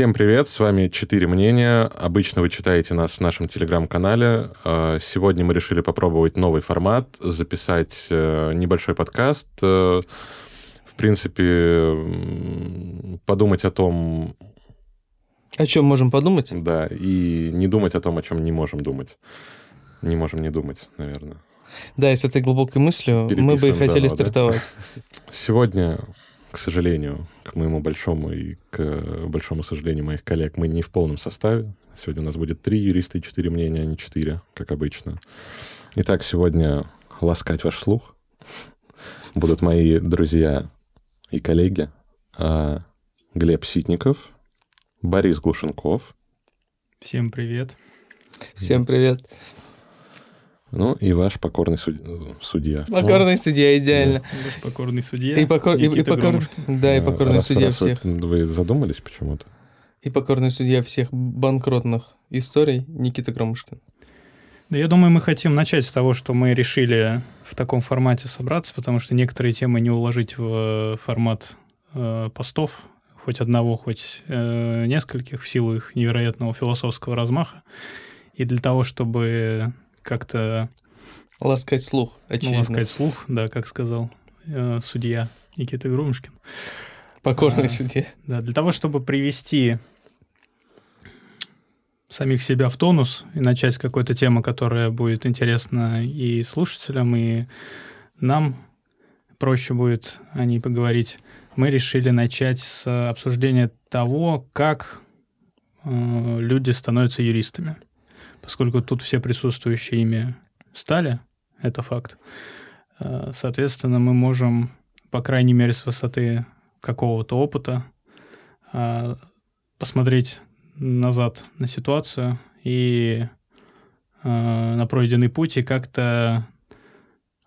Всем привет, с вами «Четыре мнения». Обычно вы читаете нас в нашем телеграм-канале. А, сегодня мы решили попробовать новый формат, записать э, небольшой подкаст. Э, в принципе, подумать о том... О чем можем подумать? Да, и не думать о том, о чем не можем думать. Не можем не думать, наверное. Да, и с этой глубокой мыслью мы бы и хотели заново, стартовать. Да? Сегодня к сожалению, к моему большому и к большому сожалению моих коллег, мы не в полном составе. Сегодня у нас будет три юриста и четыре мнения, а не четыре, как обычно. Итак, сегодня ласкать ваш слух будут мои друзья и коллеги а, Глеб Ситников, Борис Глушенков. Всем привет. Всем привет. Ну, и ваш покорный суд... судья. Покорный ну, судья, идеально. Да. Ваш покорный судья. И, покор... и, и, покор... да, и покорный раз, судья раз всех. Вот вы задумались почему-то? И покорный судья всех банкротных историй Никита Громушкин. Да, я думаю, мы хотим начать с того, что мы решили в таком формате собраться, потому что некоторые темы не уложить в формат э, постов, хоть одного, хоть э, нескольких, в силу их невероятного философского размаха. И для того, чтобы как-то... Ласкать слух, очевидно. Ну, ласкать слух, да, как сказал э, судья Никита Грумушкин. Покорный а, судья. Да, для того, чтобы привести самих себя в тонус и начать с какой-то темы, которая будет интересна и слушателям, и нам проще будет о ней поговорить, мы решили начать с обсуждения того, как э, люди становятся юристами поскольку тут все присутствующие ими стали, это факт, э, соответственно, мы можем, по крайней мере, с высоты какого-то опыта э, посмотреть назад на ситуацию и э, на пройденный путь и как-то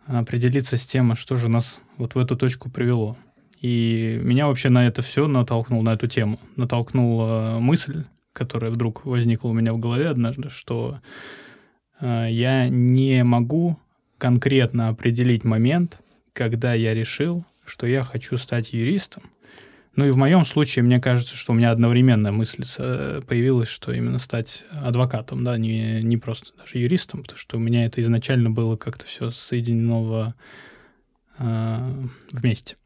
определиться с тем, а что же нас вот в эту точку привело. И меня вообще на это все натолкнул, на эту тему, натолкнула мысль, которая вдруг возникла у меня в голове однажды, что э, я не могу конкретно определить момент, когда я решил, что я хочу стать юристом. Ну и в моем случае, мне кажется, что у меня одновременно мысль появилась, что именно стать адвокатом, да, не, не просто даже юристом, потому что у меня это изначально было как-то все соединено э, вместе.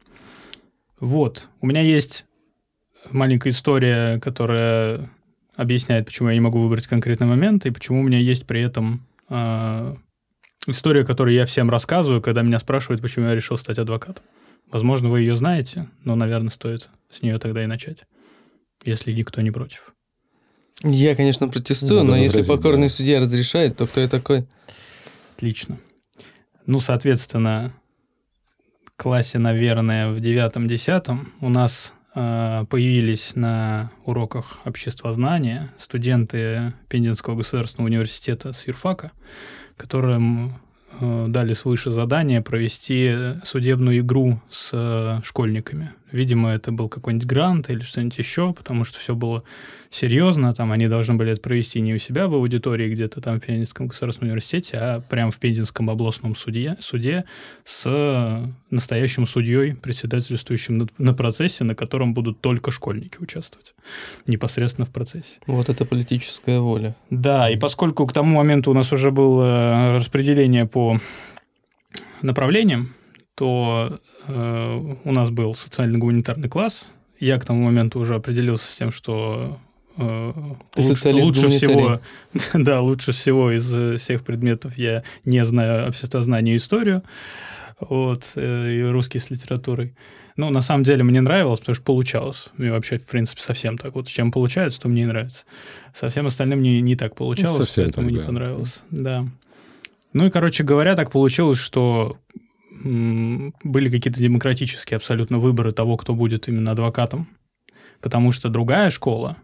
Вот, у меня есть маленькая история, которая объясняет, почему я не могу выбрать конкретный момент и почему у меня есть при этом э, история, которую я всем рассказываю, когда меня спрашивают, почему я решил стать адвокатом. Возможно, вы ее знаете, но, наверное, стоит с нее тогда и начать, если никто не против. Я, конечно, протестую, Надо но если покорный да. судья разрешает, то кто я такой? Отлично. Ну, соответственно, классе, наверное, в девятом-десятом у нас появились на уроках обществознания студенты Пензенского государственного университета с юрфака, которым э, дали свыше задание провести судебную игру с э, школьниками. Видимо, это был какой-нибудь грант или что-нибудь еще, потому что все было серьезно. Там они должны были это провести не у себя в аудитории где-то там в Пензенском государственном университете, а прямо в Пензенском областном суде, суде с настоящим судьей, председательствующим на, на процессе, на котором будут только школьники участвовать непосредственно в процессе. Вот это политическая воля. Да, и поскольку к тому моменту у нас уже было распределение по направлениям, то э, у нас был социально-гуманитарный класс. Я к тому моменту уже определился с тем, что э, лучше, лучше всего, да, лучше всего из всех предметов я не знаю обществознание и историю, вот, э, и русский с литературой. Ну, на самом деле мне нравилось, потому что получалось. И вообще, в принципе, совсем так. Вот с чем получается, то мне и нравится. Со всем остальным не, не так получалось, ну, совсем поэтому так, не да. понравилось. Да. Ну и, короче говоря, так получилось, что были какие-то демократические абсолютно выборы того, кто будет именно адвокатом, потому что другая школа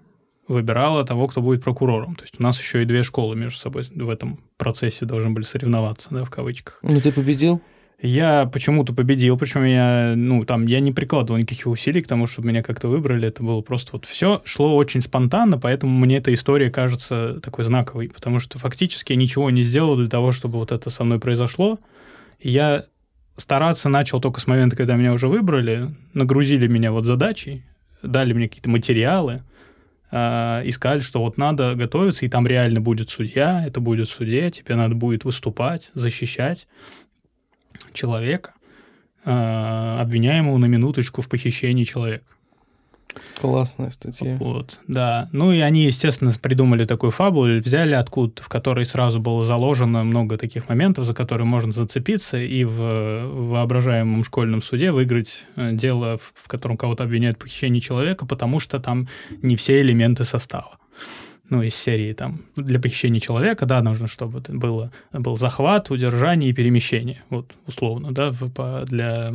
выбирала того, кто будет прокурором. То есть у нас еще и две школы между собой в этом процессе должны были соревноваться, да, в кавычках. Ну, ты победил? Я почему-то победил, причем я, ну, там, я не прикладывал никаких усилий к тому, чтобы меня как-то выбрали. Это было просто вот все шло очень спонтанно, поэтому мне эта история кажется такой знаковой, потому что фактически я ничего не сделал для того, чтобы вот это со мной произошло. И я стараться начал только с момента, когда меня уже выбрали, нагрузили меня вот задачей, дали мне какие-то материалы, э, и сказали, что вот надо готовиться, и там реально будет судья, это будет судья, тебе надо будет выступать, защищать человека, э, обвиняемого на минуточку в похищении человека. Классная статья. Вот, да. Ну и они, естественно, придумали такую фабулу, взяли откуда в которой сразу было заложено много таких моментов, за которые можно зацепиться и в воображаемом школьном суде выиграть э, дело, в котором кого-то обвиняют в похищении человека, потому что там не все элементы состава ну, из серии там для похищения человека, да, нужно, чтобы это было, был захват, удержание и перемещение, вот условно, да, в, по, для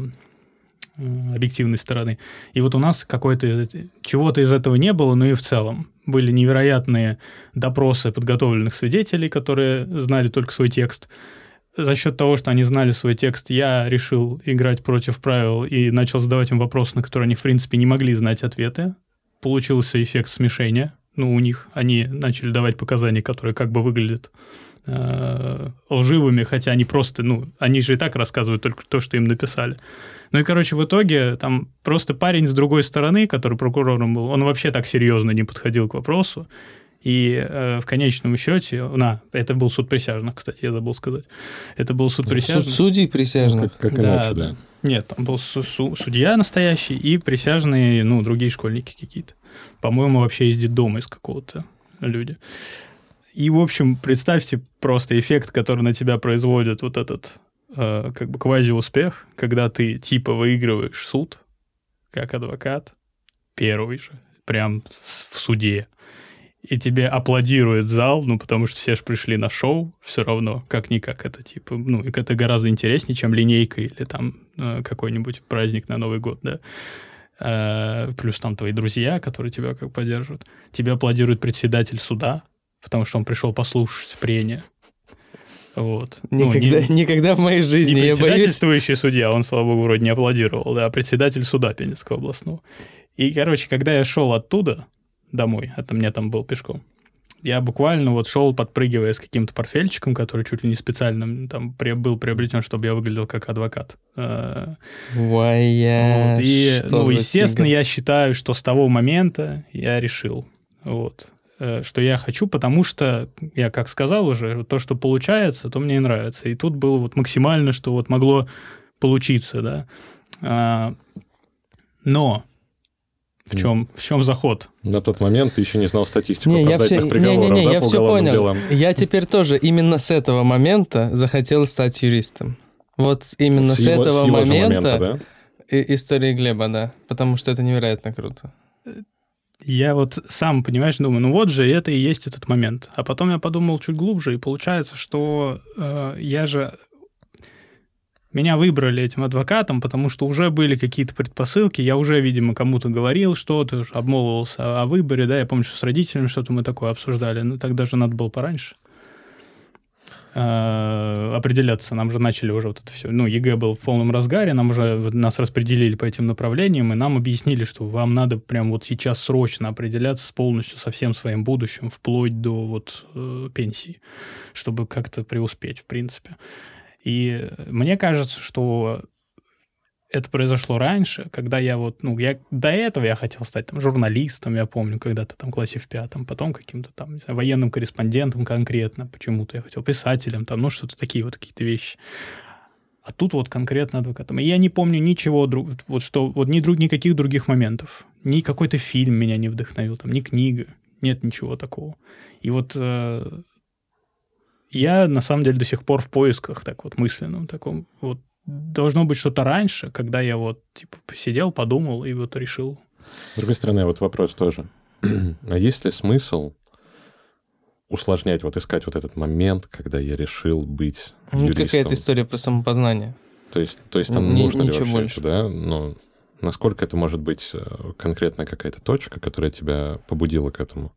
объективной стороны. И вот у нас какой-то чего-то из этого не было, но и в целом были невероятные допросы подготовленных свидетелей, которые знали только свой текст. За счет того, что они знали свой текст, я решил играть против правил и начал задавать им вопросы, на которые они, в принципе, не могли знать ответы. Получился эффект смешения. Ну, у них они начали давать показания, которые как бы выглядят э, лживыми, хотя они просто, ну, они же и так рассказывают только то, что им написали. Ну и, короче, в итоге там просто парень с другой стороны, который прокурором был, он вообще так серьезно не подходил к вопросу. И э, в конечном счете, на, это был суд присяжных, кстати, я забыл сказать. Это был суд присяжных. Суд судей присяжных. Ну, как, как да, иначе, да. Нет, там был су- судья настоящий и присяжные, ну, другие школьники какие-то. По-моему, вообще из детдома из какого-то люди. И, в общем, представьте просто эффект, который на тебя производит вот этот э, как бы квази-успех, когда ты типа выигрываешь суд, как адвокат, первый же, прям в суде, и тебе аплодирует зал, ну, потому что все же пришли на шоу, все равно, как-никак, это типа, ну, это гораздо интереснее, чем линейка или там э, какой-нибудь праздник на Новый год, да. Э, плюс там твои друзья, которые тебя как поддерживают. Тебе аплодирует председатель суда, потому что он пришел послушать прения. Вот. Никогда, ну, не, никогда в моей жизни не я председательствующий боюсь... судья, он, слава богу, вроде не аплодировал, да, а председатель суда Пензенского областного. И, короче, когда я шел оттуда домой, это мне там был пешком, я буквально вот шел, подпрыгивая с каким-то портфельчиком, который чуть ли не специально там был приобретен, чтобы я выглядел как адвокат. Воя, вот. И, ну, естественно, тигр? я считаю, что с того момента я решил, вот, Э, что я хочу, потому что, я как сказал уже, то, что получается, то мне и нравится. И тут было вот максимально, что вот могло получиться, да. А, но в чем, в чем заход? На тот момент ты еще не знал статистику не, оправдательных я все, приговоров, не, не, не, да, я все понял. Делам. Я теперь тоже именно с этого момента захотел стать юристом. Вот именно с, с его, этого с момента, момента да? история Глеба, да, потому что это невероятно круто я вот сам, понимаешь, думаю, ну вот же это и есть этот момент. А потом я подумал чуть глубже, и получается, что э, я же... Меня выбрали этим адвокатом, потому что уже были какие-то предпосылки, я уже, видимо, кому-то говорил что-то, обмолвался о выборе, да, я помню, что с родителями что-то мы такое обсуждали, ну, тогда же надо было пораньше. Э, определяться. Нам же начали уже вот это все. Ну, ЕГЭ был в полном разгаре, нам уже нас распределили по этим направлениям, и нам объяснили, что вам надо прям вот сейчас срочно определяться с полностью со всем своим будущим, вплоть до вот э, пенсии, чтобы как-то преуспеть, в принципе. И мне кажется, что это произошло раньше, когда я вот, ну, я до этого я хотел стать там журналистом, я помню, когда-то там в классе в пятом, потом каким-то там, знаю, военным корреспондентом конкретно, почему-то я хотел писателем, там, ну, что-то такие вот какие-то вещи. А тут вот конкретно адвокатом. И я не помню ничего, друг, вот что, вот ни друг, никаких других моментов. Ни какой-то фильм меня не вдохновил, там, ни книга. Нет ничего такого. И вот э, я, на самом деле, до сих пор в поисках, так вот, мысленном таком, вот, должно быть что-то раньше, когда я вот типа посидел, подумал и вот решил. С другой стороны, вот вопрос тоже. а есть ли смысл усложнять, вот искать вот этот момент, когда я решил быть ну, юристом? какая-то история про самопознание. То есть, то есть там Н- нужно ли вообще больше. это, да? Ну, насколько это может быть э, конкретная какая-то точка, которая тебя побудила к этому?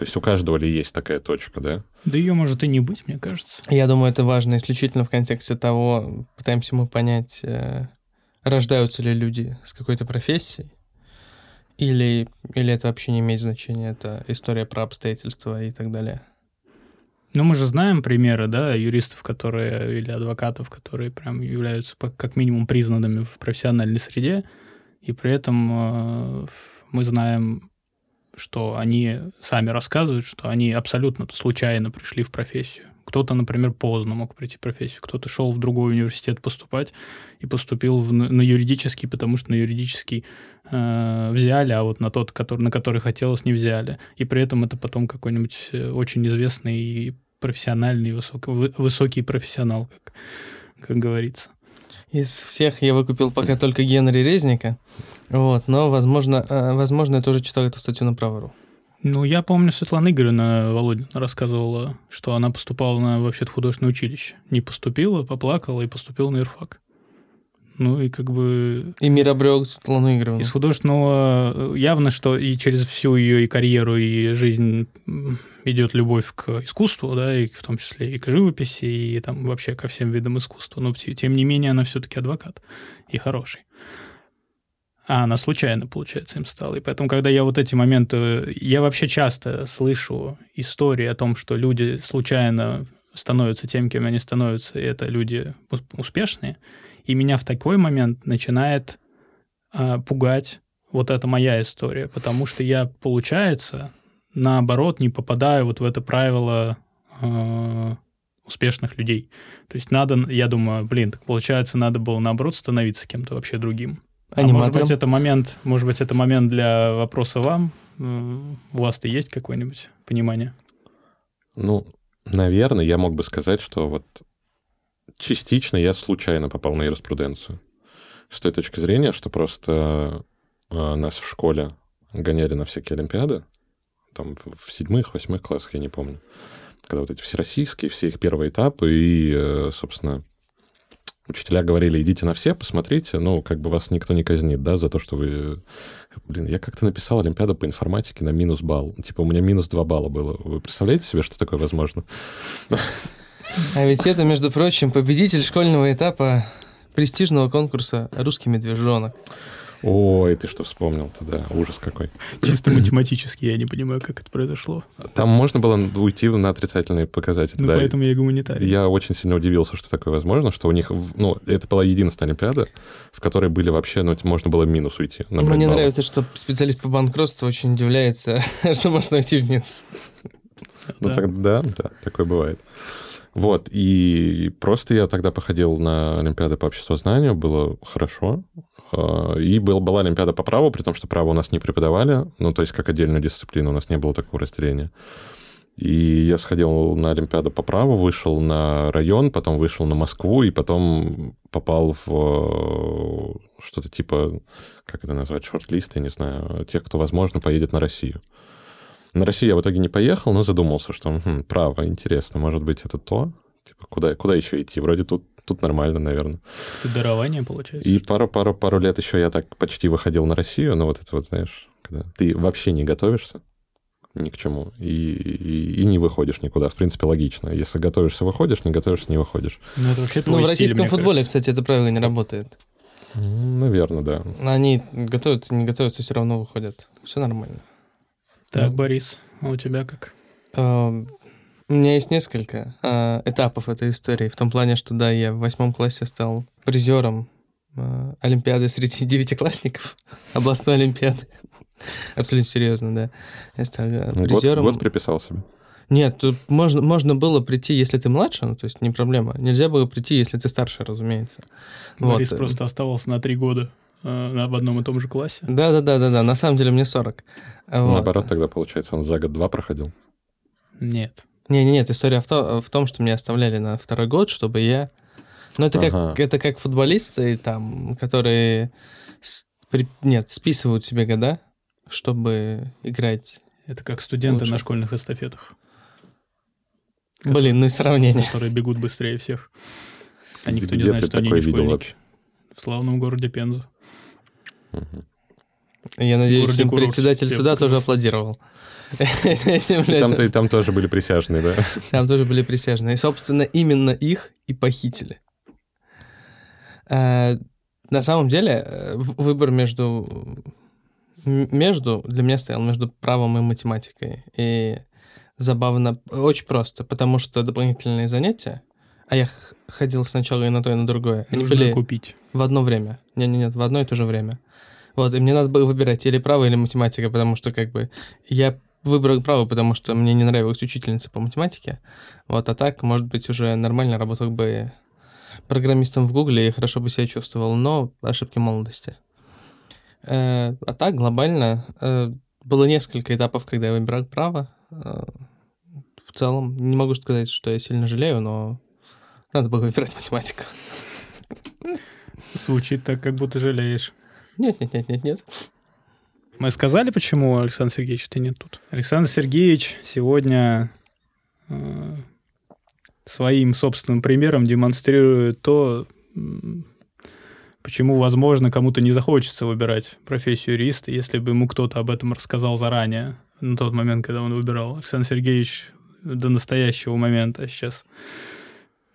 То есть у каждого ли есть такая точка, да? Да ее может и не быть, мне кажется. Я думаю, это важно исключительно в контексте того, пытаемся мы понять, э, рождаются ли люди с какой-то профессией, или, или это вообще не имеет значения, это история про обстоятельства и так далее. Ну, мы же знаем примеры, да, юристов, которые, или адвокатов, которые прям являются как минимум признанными в профессиональной среде, и при этом э, мы знаем что они сами рассказывают, что они абсолютно случайно пришли в профессию. Кто-то, например, поздно мог прийти в профессию, кто-то шел в другой университет поступать и поступил в, на юридический, потому что на юридический э, взяли, а вот на тот, который, на который хотелось, не взяли. И при этом это потом какой-нибудь э, очень известный и профессиональный, высоко, высокий профессионал, как, как говорится. Из всех я выкупил пока только Генри Резника, вот, но, возможно, э, возможно, я тоже читал эту статью на Право.ру. Ну, я помню, Светлана Игоревна Володина рассказывала, что она поступала на вообще-то художественное училище. Не поступила, поплакала и поступила на юрфак. Ну и как бы... И мир обрел Светлану Игоревну. Из художественного явно, что и через всю ее и карьеру, и жизнь идет любовь к искусству, да, и в том числе и к живописи, и там вообще ко всем видам искусства. Но тем не менее она все-таки адвокат и хороший. А она случайно, получается, им стала. И поэтому, когда я вот эти моменты... Я вообще часто слышу истории о том, что люди случайно становятся тем, кем они становятся, и это люди успешные. И меня в такой момент начинает э, пугать вот эта моя история, потому что я, получается, наоборот, не попадаю вот в это правило э, успешных людей. То есть надо, я думаю, блин, так получается, надо было наоборот становиться кем-то вообще другим. А может быть, это момент, может быть, это момент для вопроса вам. У вас-то есть какое-нибудь понимание? Ну, наверное, я мог бы сказать, что вот частично я случайно попал на юриспруденцию. С той точки зрения, что просто э, нас в школе гоняли на всякие олимпиады, там в седьмых, восьмых классах, я не помню, когда вот эти всероссийские, все их первые этапы, и, э, собственно, учителя говорили, идите на все, посмотрите, ну, как бы вас никто не казнит, да, за то, что вы... Блин, я как-то написал Олимпиаду по информатике на минус балл. Типа, у меня минус два балла было. Вы представляете себе, что такое возможно? А ведь это, между прочим, победитель школьного этапа престижного конкурса «Русский медвежонок». Ой, ты что вспомнил-то, да, ужас какой. Чисто математически я не понимаю, как это произошло. Там можно было уйти на отрицательные показатели. Ну, да. поэтому я гуманитарий. Я очень сильно удивился, что такое возможно, что у них, ну, это была единственная Олимпиада, в которой были вообще, ну, можно было минус уйти. Мне баллы. нравится, что специалист по банкротству очень удивляется, что можно уйти в минус. Ну, да. так, да, да, такое бывает. Вот, и просто я тогда походил на Олимпиады по обществознанию, было хорошо, и был, была Олимпиада по праву, при том, что право у нас не преподавали, ну, то есть как отдельную дисциплину, у нас не было такого разделения. И я сходил на Олимпиаду по праву, вышел на район, потом вышел на Москву, и потом попал в э, что-то типа, как это назвать, шорт-лист, я не знаю, тех, кто, возможно, поедет на Россию. На Россию я в итоге не поехал, но задумался, что хм, право, интересно, может быть, это то? Куда, куда еще идти? Вроде тут тут нормально, наверное. Это дарование, получается? И пару-пару-пару лет еще я так почти выходил на Россию, но вот это вот, знаешь, когда ты вообще не готовишься ни к чему и, и, и не выходишь никуда. В принципе, логично. Если готовишься, выходишь, не готовишься, не выходишь. Ну, это вообще ну в российском стиль, футболе, кажется. кстати, это правило не работает. Наверное, да. Они готовятся, не готовятся, все равно выходят. Все нормально. Так, ну. Борис, а у тебя как? У меня есть несколько э, этапов этой истории. В том плане, что да, я в восьмом классе стал призером э, Олимпиады среди девятиклассников, областной Олимпиады. Абсолютно серьезно, да. Я стал э, призером. Год, год приписал себе. Нет, тут можно, можно было прийти, если ты младше, ну, то есть не проблема. Нельзя было прийти, если ты старше, разумеется. Борис вот. просто оставался на три года э, в одном и том же классе. Да-да-да-да-да, на самом деле мне 40. Вот. Наоборот, тогда, получается, он за год-два проходил? Нет. Не, не, нет, история в, то, в том, что меня оставляли на второй год, чтобы я. Ну, это ага. как это как футболисты, там, которые при... нет, списывают себе года, чтобы играть. Это как студенты лучше. на школьных эстафетах. Блин, ну и сравнение. Которые бегут быстрее всех. А никто Где не знает, что они не школьники. В славном городе Пенза. Угу. Я надеюсь, им председатель суда тоже аплодировал. Там-то и там тоже были присяжные, да? Там тоже были присяжные. И, собственно, именно их и похитили. А, на самом деле, э, выбор между... Между, для меня стоял между правом и математикой. И забавно, очень просто, потому что дополнительные занятия, а я ходил сначала и на то, и на другое, они были купить. в одно время. Нет, нет, нет, в одно и то же время. Вот, и мне надо было выбирать или право, или математика, потому что как бы я выбрал право, потому что мне не нравилась учительница по математике. Вот, а так, может быть, уже нормально работал бы программистом в Гугле и хорошо бы себя чувствовал, но ошибки молодости. Э, а так, глобально, э, было несколько этапов, когда я выбирал право. Э, в целом, не могу сказать, что я сильно жалею, но надо было выбирать математику. Звучит так, как будто жалеешь. Нет, нет, нет, нет, нет. Мы сказали, почему Александр Сергеевич ты нет тут. Александр Сергеевич сегодня э, своим собственным примером демонстрирует то, почему, возможно, кому-то не захочется выбирать профессию юриста, если бы ему кто-то об этом рассказал заранее, на тот момент, когда он выбирал. Александр Сергеевич до настоящего момента сейчас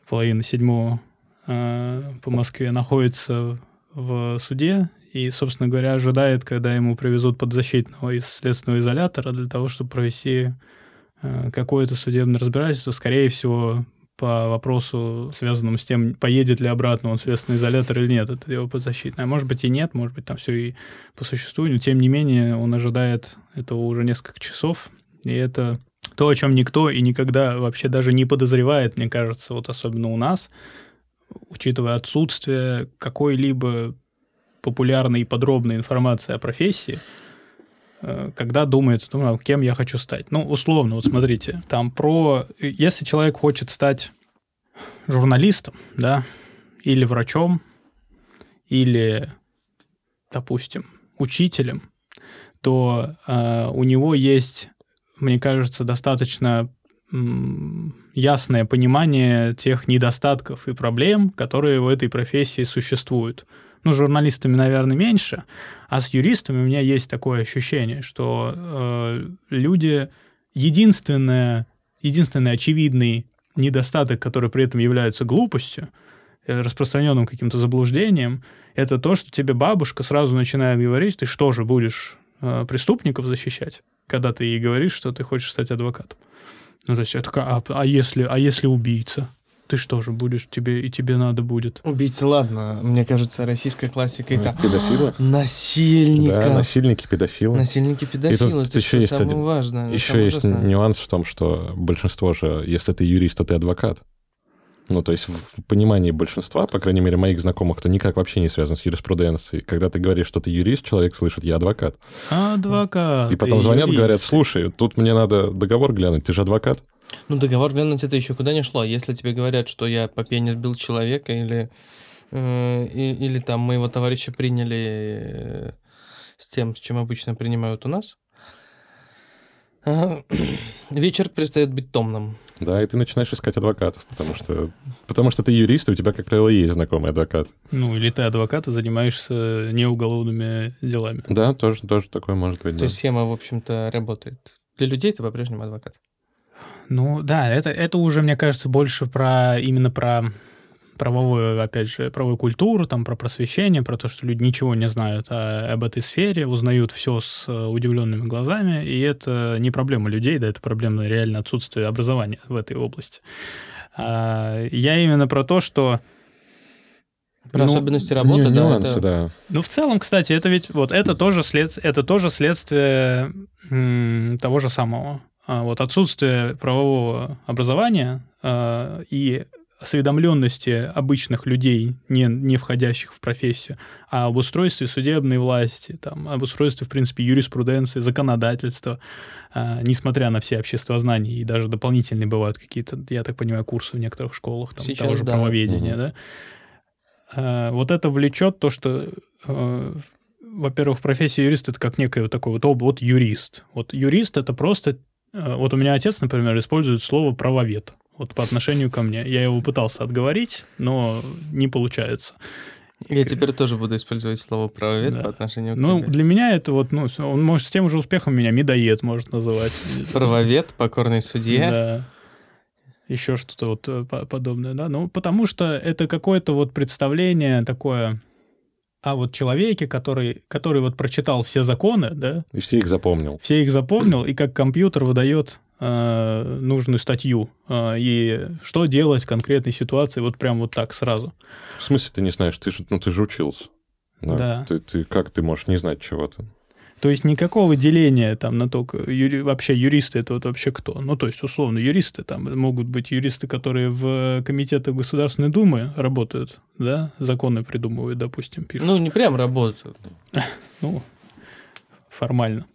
половина седьмого э, по Москве находится в суде и, собственно говоря, ожидает, когда ему привезут подзащитного из следственного изолятора для того, чтобы провести э, какое-то судебное разбирательство, скорее всего, по вопросу, связанному с тем, поедет ли обратно он в следственный изолятор или нет, это его подзащитное. Может быть и нет, может быть там все и по существу, но тем не менее он ожидает этого уже несколько часов, и это то, о чем никто и никогда вообще даже не подозревает, мне кажется, вот особенно у нас, учитывая отсутствие какой-либо популярной и подробной информации о профессии, э, когда думает о том, кем я хочу стать. Ну, условно, вот смотрите, там про... Если человек хочет стать журналистом, да, или врачом, или, допустим, учителем, то э, у него есть мне кажется, достаточно ясное понимание тех недостатков и проблем, которые в этой профессии существуют. Ну, журналистами, наверное, меньше, а с юристами у меня есть такое ощущение, что э, люди единственное, единственный очевидный недостаток, который при этом является глупостью, э, распространенным каким-то заблуждением, это то, что тебе бабушка сразу начинает говорить, ты что же будешь э, преступников защищать? когда ты ей говоришь, что ты хочешь стать адвокатом. Ну, то есть, это, а, а, если, а если убийца? Ты что же будешь, тебе и тебе надо будет. Убийца, ладно. Мне кажется, российская классика это... Педофилы? Насильника. Да, насильники, педофилы. Насильники, педофилы. И тут, это еще есть самое один, важное. Еще есть ужасное. нюанс в том, что большинство же, если ты юрист, то ты адвокат. Ну, то есть в понимании большинства, по крайней мере, моих знакомых, кто никак вообще не связан с юриспруденцией, когда ты говоришь, что ты юрист, человек слышит, я адвокат. Адвокат. И потом звонят, юрист. говорят, слушай, тут мне надо договор глянуть, ты же адвокат. Ну, договор глянуть это еще куда не шло. Если тебе говорят, что я по пене сбил человека или, э, или, или там моего товарища приняли э, с тем, с чем обычно принимают у нас, вечер перестает быть томным. Да, и ты начинаешь искать адвокатов, потому что, потому что ты юрист, и у тебя, как правило, есть знакомый адвокат. Ну, или ты адвокат и занимаешься неуголовными делами. Да, тоже, тоже такое может быть. То да. есть схема, в общем-то, работает. Для людей ты по-прежнему адвокат. Ну да, это, это уже, мне кажется, больше про именно про правовую, опять же, правовую культуру, там, про просвещение, про то, что люди ничего не знают о, об этой сфере, узнают все с э, удивленными глазами, и это не проблема людей, да, это проблема реально отсутствия образования в этой области. А, я именно про то, что про ну, особенности работы, да, нюансы, это... да. Ну, в целом, кстати, это ведь вот это тоже, след... это тоже следствие м, того же самого. А, вот отсутствие правового образования а, и осведомленности обычных людей, не, не входящих в профессию, а об устройстве судебной власти, там, об устройстве, в принципе, юриспруденции, законодательства, а, несмотря на все обществознания, и даже дополнительные бывают какие-то, я так понимаю, курсы в некоторых школах, там, Сейчас, того же да. правоведения, угу. да. А, вот это влечет то, что а, во-первых, профессия юриста это как некое вот такое вот, вот юрист. Вот юрист это просто... А, вот у меня отец, например, использует слово правовед вот по отношению ко мне. Я его пытался отговорить, но не получается. Я теперь тоже буду использовать слово правовед да. по отношению к ну, тебе. для меня это вот, ну, он может с тем же успехом меня медоед может называть. Правовед, покорный судья. Да. Еще что-то вот э, подобное, да. Ну, потому что это какое-то вот представление такое а вот человеке, который, который вот прочитал все законы, да. И все их запомнил. Все их запомнил, и как компьютер выдает э, нужную статью э, и что делать в конкретной ситуации, вот прям вот так сразу. В смысле ты не знаешь? Ты же, ну, ты же учился. Да. Да. Ты, ты, как ты можешь не знать чего-то? То есть никакого деления там на то, юри- вообще юристы это вот вообще кто? Ну, то есть, условно, юристы там могут быть юристы, которые в комитетах Государственной Думы работают, да, законы придумывают, допустим, пишут. Ну, не прям работают. Ну, формально.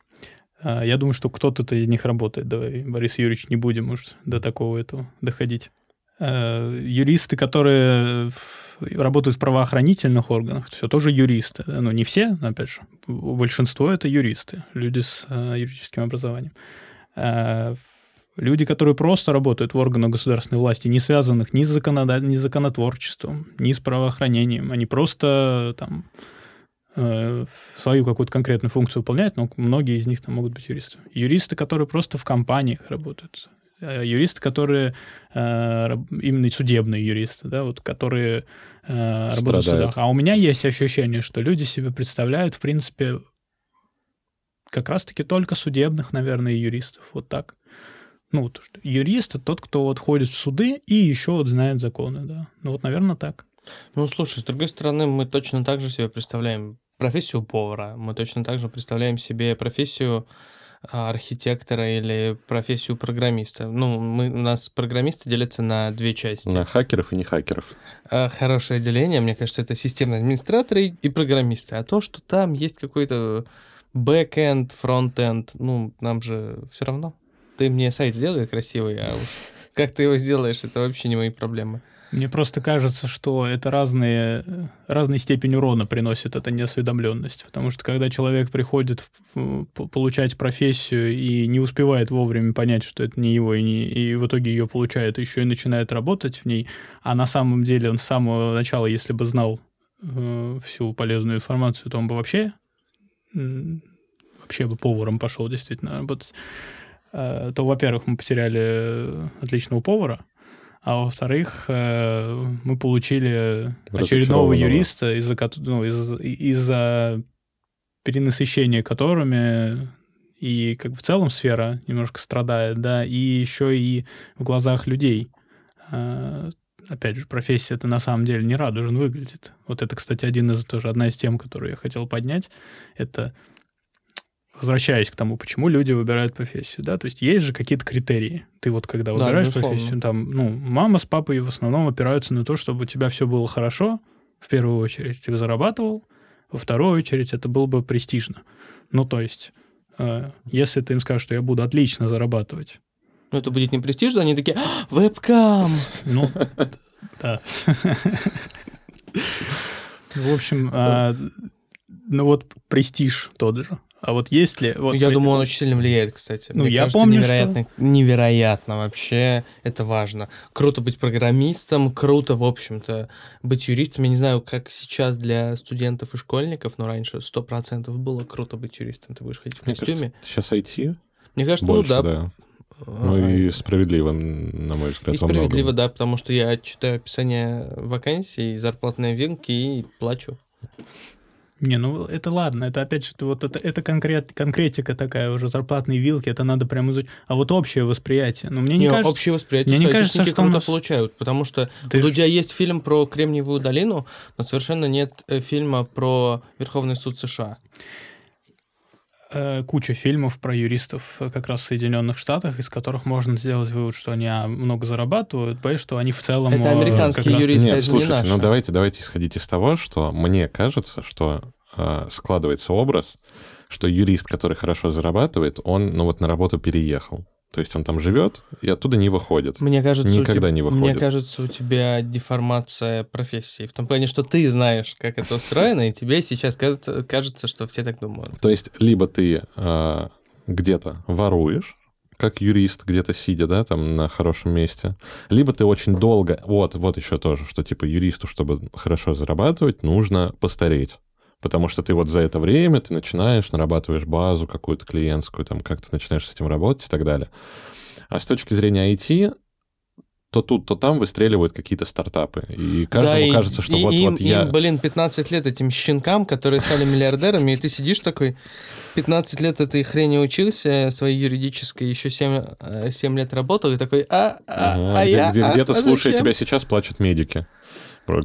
А, Я думаю, что кто-то из них работает. Давай, Борис Юрьевич, не будем, может, до такого этого доходить. Э, Юристы, которые работают в правоохранительных органах, все тоже юристы. Ну, не все, опять же, большинство это юристы, люди с э, юридическим образованием. Э, Люди, которые просто работают в органах государственной власти, не связанных ни с, законода... ни с законотворчеством, ни с правоохранением, они просто там свою какую-то конкретную функцию выполняют, но многие из них там могут быть юристы. Юристы, которые просто в компаниях работают. Э, Юристы, которые э, именно судебные юристы, да, вот, которые э, работают в судах. А у меня есть ощущение, что люди себе представляют, в принципе, как раз-таки только судебных, наверное, юристов. Вот так. Ну, то, что юрист — это тот, кто вот ходит в суды и еще вот знает законы, да. Ну, вот, наверное, так. Ну, слушай, с другой стороны, мы точно так же себе представляем профессию повара, мы точно так же представляем себе профессию архитектора или профессию программиста. Ну, мы, у нас программисты делятся на две части. На хакеров и не хакеров. А, Хорошее деление, мне кажется, это системные администраторы и- программисты. А то, что там есть какой-то бэкэнд, фронтенд, ну, нам же все равно. Ты мне сайт сделай красивый, а уж как ты его сделаешь, это вообще не мои проблемы. Мне просто кажется, что это разные, разные степень урона приносит эта неосведомленность. Потому что когда человек приходит в- п- получать профессию и не успевает вовремя понять, что это не его, и, не- и в итоге ее получает, еще и начинает работать в ней, а на самом деле он с самого начала, если бы знал э, всю полезную информацию, то он бы вообще, вообще бы поваром пошел действительно работать, э, то, во-первых, мы потеряли э, отличного повара, а во-вторых, э, мы получили очередного юриста, из-за, ну, из- из-за перенасыщения которыми и как бы в целом сфера немножко страдает, да, и еще и в глазах людей. Э, Опять же, профессия это на самом деле не радужно выглядит. Вот это, кстати, один из тоже одна из тем, которую я хотел поднять. Это возвращаясь к тому, почему люди выбирают профессию, да, то есть есть же какие-то критерии. Ты вот когда Да, выбираешь безусловно. профессию, там, ну, мама с папой в основном опираются на то, чтобы у тебя все было хорошо, в первую очередь, ты зарабатывал, во вторую очередь это было бы престижно. Ну, то есть, э, если ты им скажешь, что я буду отлично зарабатывать, Ну, это будет не престижно, они такие, «А, вебкам! ну, да. В общем, а, ну вот престиж тот же. А вот есть ли... вот я при- думаю, он очень сильно влияет, кстати. Ну, Мне я кажется, помню, что- невероятно, невероятно вообще, это важно. Круто быть программистом, круто, в общем-то, быть юристом. Я не знаю, как сейчас для студентов и школьников, но раньше сто процентов было круто быть юристом. Ты будешь ходить в Мне костюме. кажется, сейчас IT Мне кажется, больше, ну да. да. Ну А, и справедливо, на мой взгляд, и справедливо, да, потому что я читаю описание вакансий, зарплатные вилки и плачу. Не, ну это ладно, это опять же, вот это, это конкрет, конкретика такая уже, зарплатные вилки, это надо прям изучить. А вот общее восприятие, ну мне не, Не, кажется... общее восприятие, мне не кажется, что круто нас- получают, потому что Ты у ж- Дудя есть фильм про Кремниевую долину, но совершенно нет э, фильма про Верховный суд США. Э, куча фильмов про юристов э, как раз в Соединенных Штатах, из которых можно сделать вывод, что они а, много зарабатывают, б, что они в целом... Это э, американские юристы. Нет, это не слушайте, ну давайте, давайте исходить из того, что мне кажется, что э, складывается образ, что юрист, который хорошо зарабатывает, он, ну вот на работу переехал. То есть он там живет и оттуда не выходит. Мне кажется, у Никогда теб- не Мне выходит. кажется, у тебя деформация профессии. В том плане, что ты знаешь, как это устроено, и тебе сейчас кажется, кажется, что все так думают. То есть либо ты э, где-то воруешь, как юрист, где-то сидя, да, там на хорошем месте, либо ты очень долго... Вот, вот еще тоже, что типа юристу, чтобы хорошо зарабатывать, нужно постареть. Потому что ты вот за это время ты начинаешь, нарабатываешь базу какую-то клиентскую, там как ты начинаешь с этим работать и так далее. А с точки зрения IT, то тут, то там выстреливают какие-то стартапы. И каждому Да, и- кажется, что и- вот, я... им, блин, 15 лет этим щенкам, которые стали миллиардерами, и ты сидишь такой, 15 лет этой хрени учился, своей юридической, еще 7, 7 лет работал, и такой, а, а, а где, я, где- а где-то, что- слушая зачем?» тебя сейчас, плачут медики.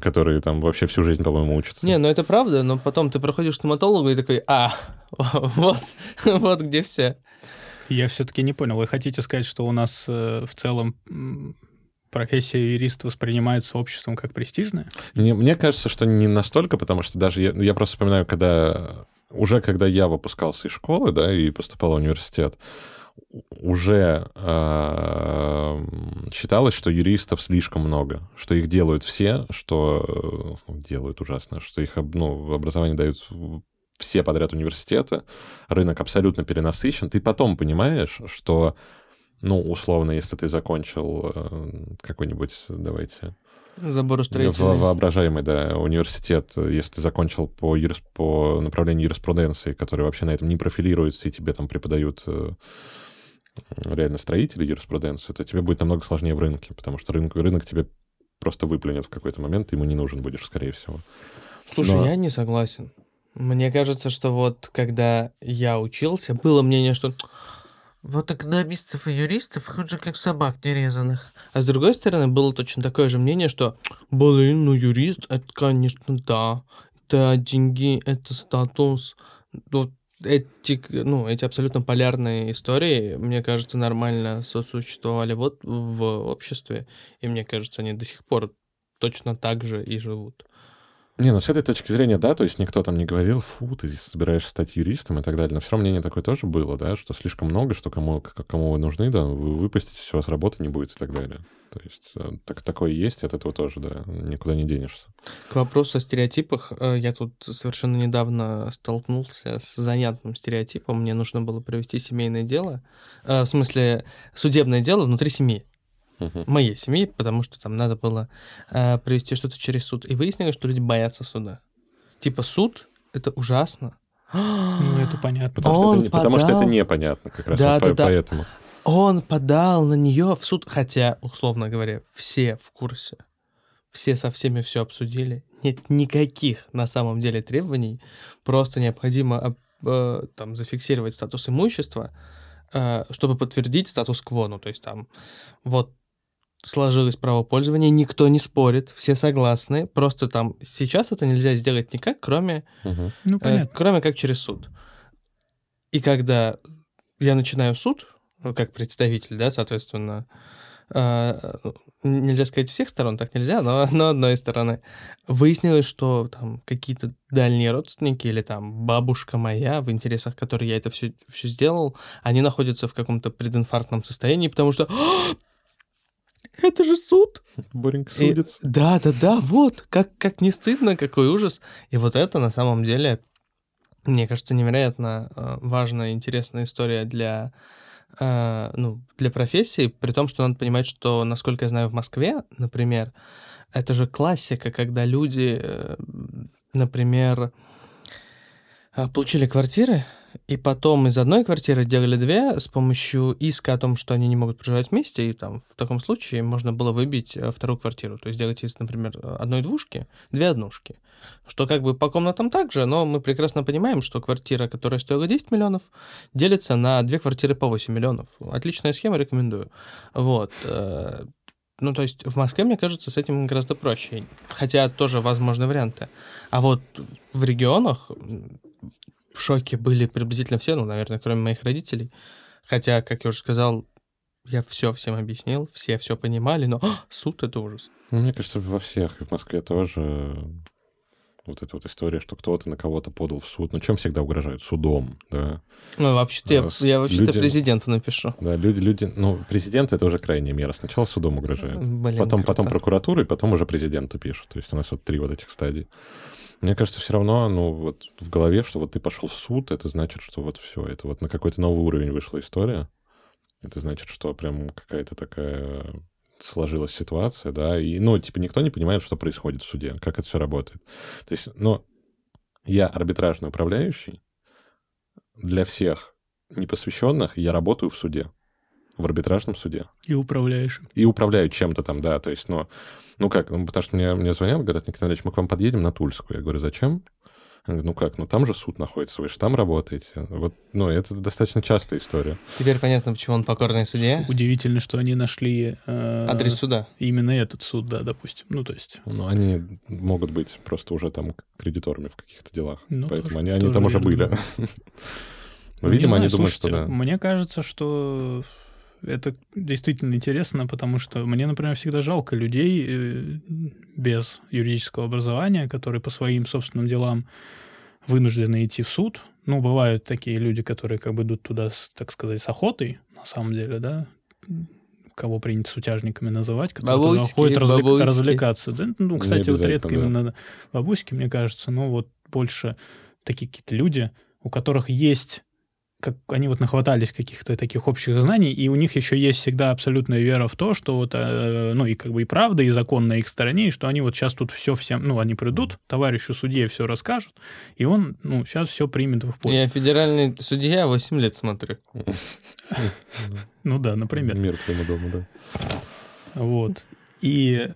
Которые там вообще всю жизнь, по-моему, учатся. Не, ну это правда, но потом ты проходишь к стоматологу и такой, а, вот, вот где все. Я все-таки не понял. Вы хотите сказать, что у нас э, в целом профессия юриста воспринимается обществом как престижная? Мне, мне кажется, что не настолько, потому что даже я, я просто вспоминаю, когда уже когда я выпускался из школы, да, и поступал в университет, уже э, считалось, что юристов слишком много, что их делают все, что э, делают ужасно, что их ну, образование дают все подряд университеты, рынок абсолютно перенасыщен. Ты потом понимаешь, что, ну, условно, если ты закончил э, какой-нибудь, давайте, Забор во- воображаемый, да, университет, э, если ты закончил по, юрис- по направлению юриспруденции, который вообще на этом не профилируется, и тебе там преподают реально строители юриспруденцию, то тебе будет намного сложнее в рынке, потому что рынок, рынок тебе просто выплюнет в какой-то момент, ты ему не нужен будешь, скорее всего. Слушай, Но- я не согласен. Мне кажется, что вот когда я учился, было мнение, что вот экономистов и юристов хуже как собак нерезанных. А с другой стороны, было точно такое же мнение, что, блин, ну юрист, это, конечно, да, это деньги, это статус. Вот эти, ну, эти абсолютно полярные истории, мне кажется, нормально сосуществовали вот в обществе, и мне кажется, они до сих пор точно так же и живут. Не, ну с этой точки зрения, да, то есть никто там не говорил, фу, ты собираешься стать юристом и так далее, но все равно мнение такое тоже было, да, что слишком много, что кому, кому вы нужны, да, вы выпустите, все, с работы не будет и так далее. То есть э, так, такое есть, от этого тоже, да, никуда не денешься. К вопросу о стереотипах, э, я тут совершенно недавно столкнулся с занятным стереотипом. Мне нужно было провести семейное дело, э, в смысле судебное дело внутри семьи, Мгм. моей семьи, потому что там надо было э, провести что-то через суд. И выяснилось, что люди боятся суда. Типа суд — это ужасно. Ну, это понятно. Потому, что это, не- потому что это подал- непонятно, как раз Да, вот да, по- да. поэтому. Он подал на нее в суд, хотя, условно говоря, все в курсе. Все со всеми все обсудили. Нет никаких на самом деле требований. Просто необходимо об- э, там зафиксировать статус имущества, э, чтобы подтвердить статус-кво. Ну, то есть там вот сложилось право пользования, никто не спорит, все согласны. Просто там сейчас это нельзя сделать никак, кроме Мгм. Ну, Э, кроме как через суд. И когда я начинаю суд, ну, как представитель, да, соответственно, э, нельзя сказать всех сторон, так нельзя, но, но одной стороны, выяснилось, что там какие-то дальние родственники или там бабушка моя, в интересах которой я это все, все сделал, они находятся в каком-то прединфарктном состоянии, потому что «А! Это же суд! Боренька И- судится. Да, да, да, вот, как, как не стыдно, какой ужас. И вот это на самом деле, мне кажется, невероятно э, важная, интересная история для, э, ну, для профессии, при том, что надо понимать, что, насколько я знаю, в Москве, например, это же классика, когда люди, э, например, получили квартиры, и потом из одной квартиры делали две с помощью иска о том, что они не могут проживать вместе, и там в таком случае можно было выбить э, вторую квартиру. То есть делать из, например, одной двушки, две однушки. Что как бы по комнатам так же, но мы прекрасно понимаем, что квартира, которая стоила 10 миллионов, делится на две квартиры по 8 миллионов. Отличная схема, рекомендую. Вот. э, Ну, то есть в Москве, мне кажется, с этим гораздо проще. Хотя тоже возможны варианты. А вот в регионах в шоке были приблизительно все, ну, наверное, кроме моих родителей. Хотя, как я уже сказал, я все всем объяснил, все все понимали, но «А, суд это ужас. Ну, мне кажется, во всех, и в Москве тоже вот эта вот история, что кто-то на кого-то подал в суд. Ну, чем всегда угрожают? Судом, да. Ну, вообще-то я, А, с- я вообще-то люди- президенту напишу. Да, люди, люди, ну, президент это уже крайняя мера. Сначала судом угрожают, Блин, потом, круто. потом прокуратура, и потом уже президенту пишут. То есть у нас вот три вот этих стадии. Мне кажется, все равно, ну, вот в голове, что вот ты пошел в суд, это значит, что вот все, это вот на какой-то новый уровень вышла история. Это значит, что прям какая-то такая сложилась ситуация, да, и, ну, типа, никто не понимает, что происходит в суде, как это все работает. То есть, ну, я арбитражный управляющий, для всех непосвященных я работаю в суде, в арбитражном суде. И управляешь. И управляю чем-то там, да, то есть, ну, ну как, ну, потому что мне, мне звонят, говорят, Никита Андреевич, мы к вам подъедем на Тульскую. Я говорю, зачем? Я говорю, ну как, ну там же суд находится, вы же там работаете. Вот, ну, это достаточно частая история. Теперь понятно, почему он покорный судья. Удивительно, что они нашли э, Адрес суда. именно этот суд, да, допустим. Ну, то есть... Ну, они могут быть просто уже там кредиторами в каких-то делах. Ну, Поэтому тоже- они, они тоже там уже верно, были. Ну, Видимо, они думают, что да. Мне кажется, что это действительно интересно, потому что мне, например, всегда жалко людей э, без юридического образования, которые по своим собственным делам вынуждены идти в суд. Ну, бывают такие люди, которые как бы идут туда, с, так сказать, с охотой, на самом деле, да, кого принято сутяжниками называть, которые туда Бабуськи, ходят развлек- развлекаться. Да? Ну, кстати, вот редко да. именно бабуськи, мне кажется, но вот больше такие какие-то люди, у которых есть как они вот нахватались каких-то таких общих знаний, и у них еще есть всегда абсолютная вера в то, что вот, э, ну, и как бы и правда, и закон на их стороне, и что они вот сейчас тут все всем, ну, они придут, товарищу судье все расскажут, и он, ну, сейчас все примет в их пользу. Я федеральный судья 8 лет смотрю. Ну да, например. Мир твоему дому, да. Вот. И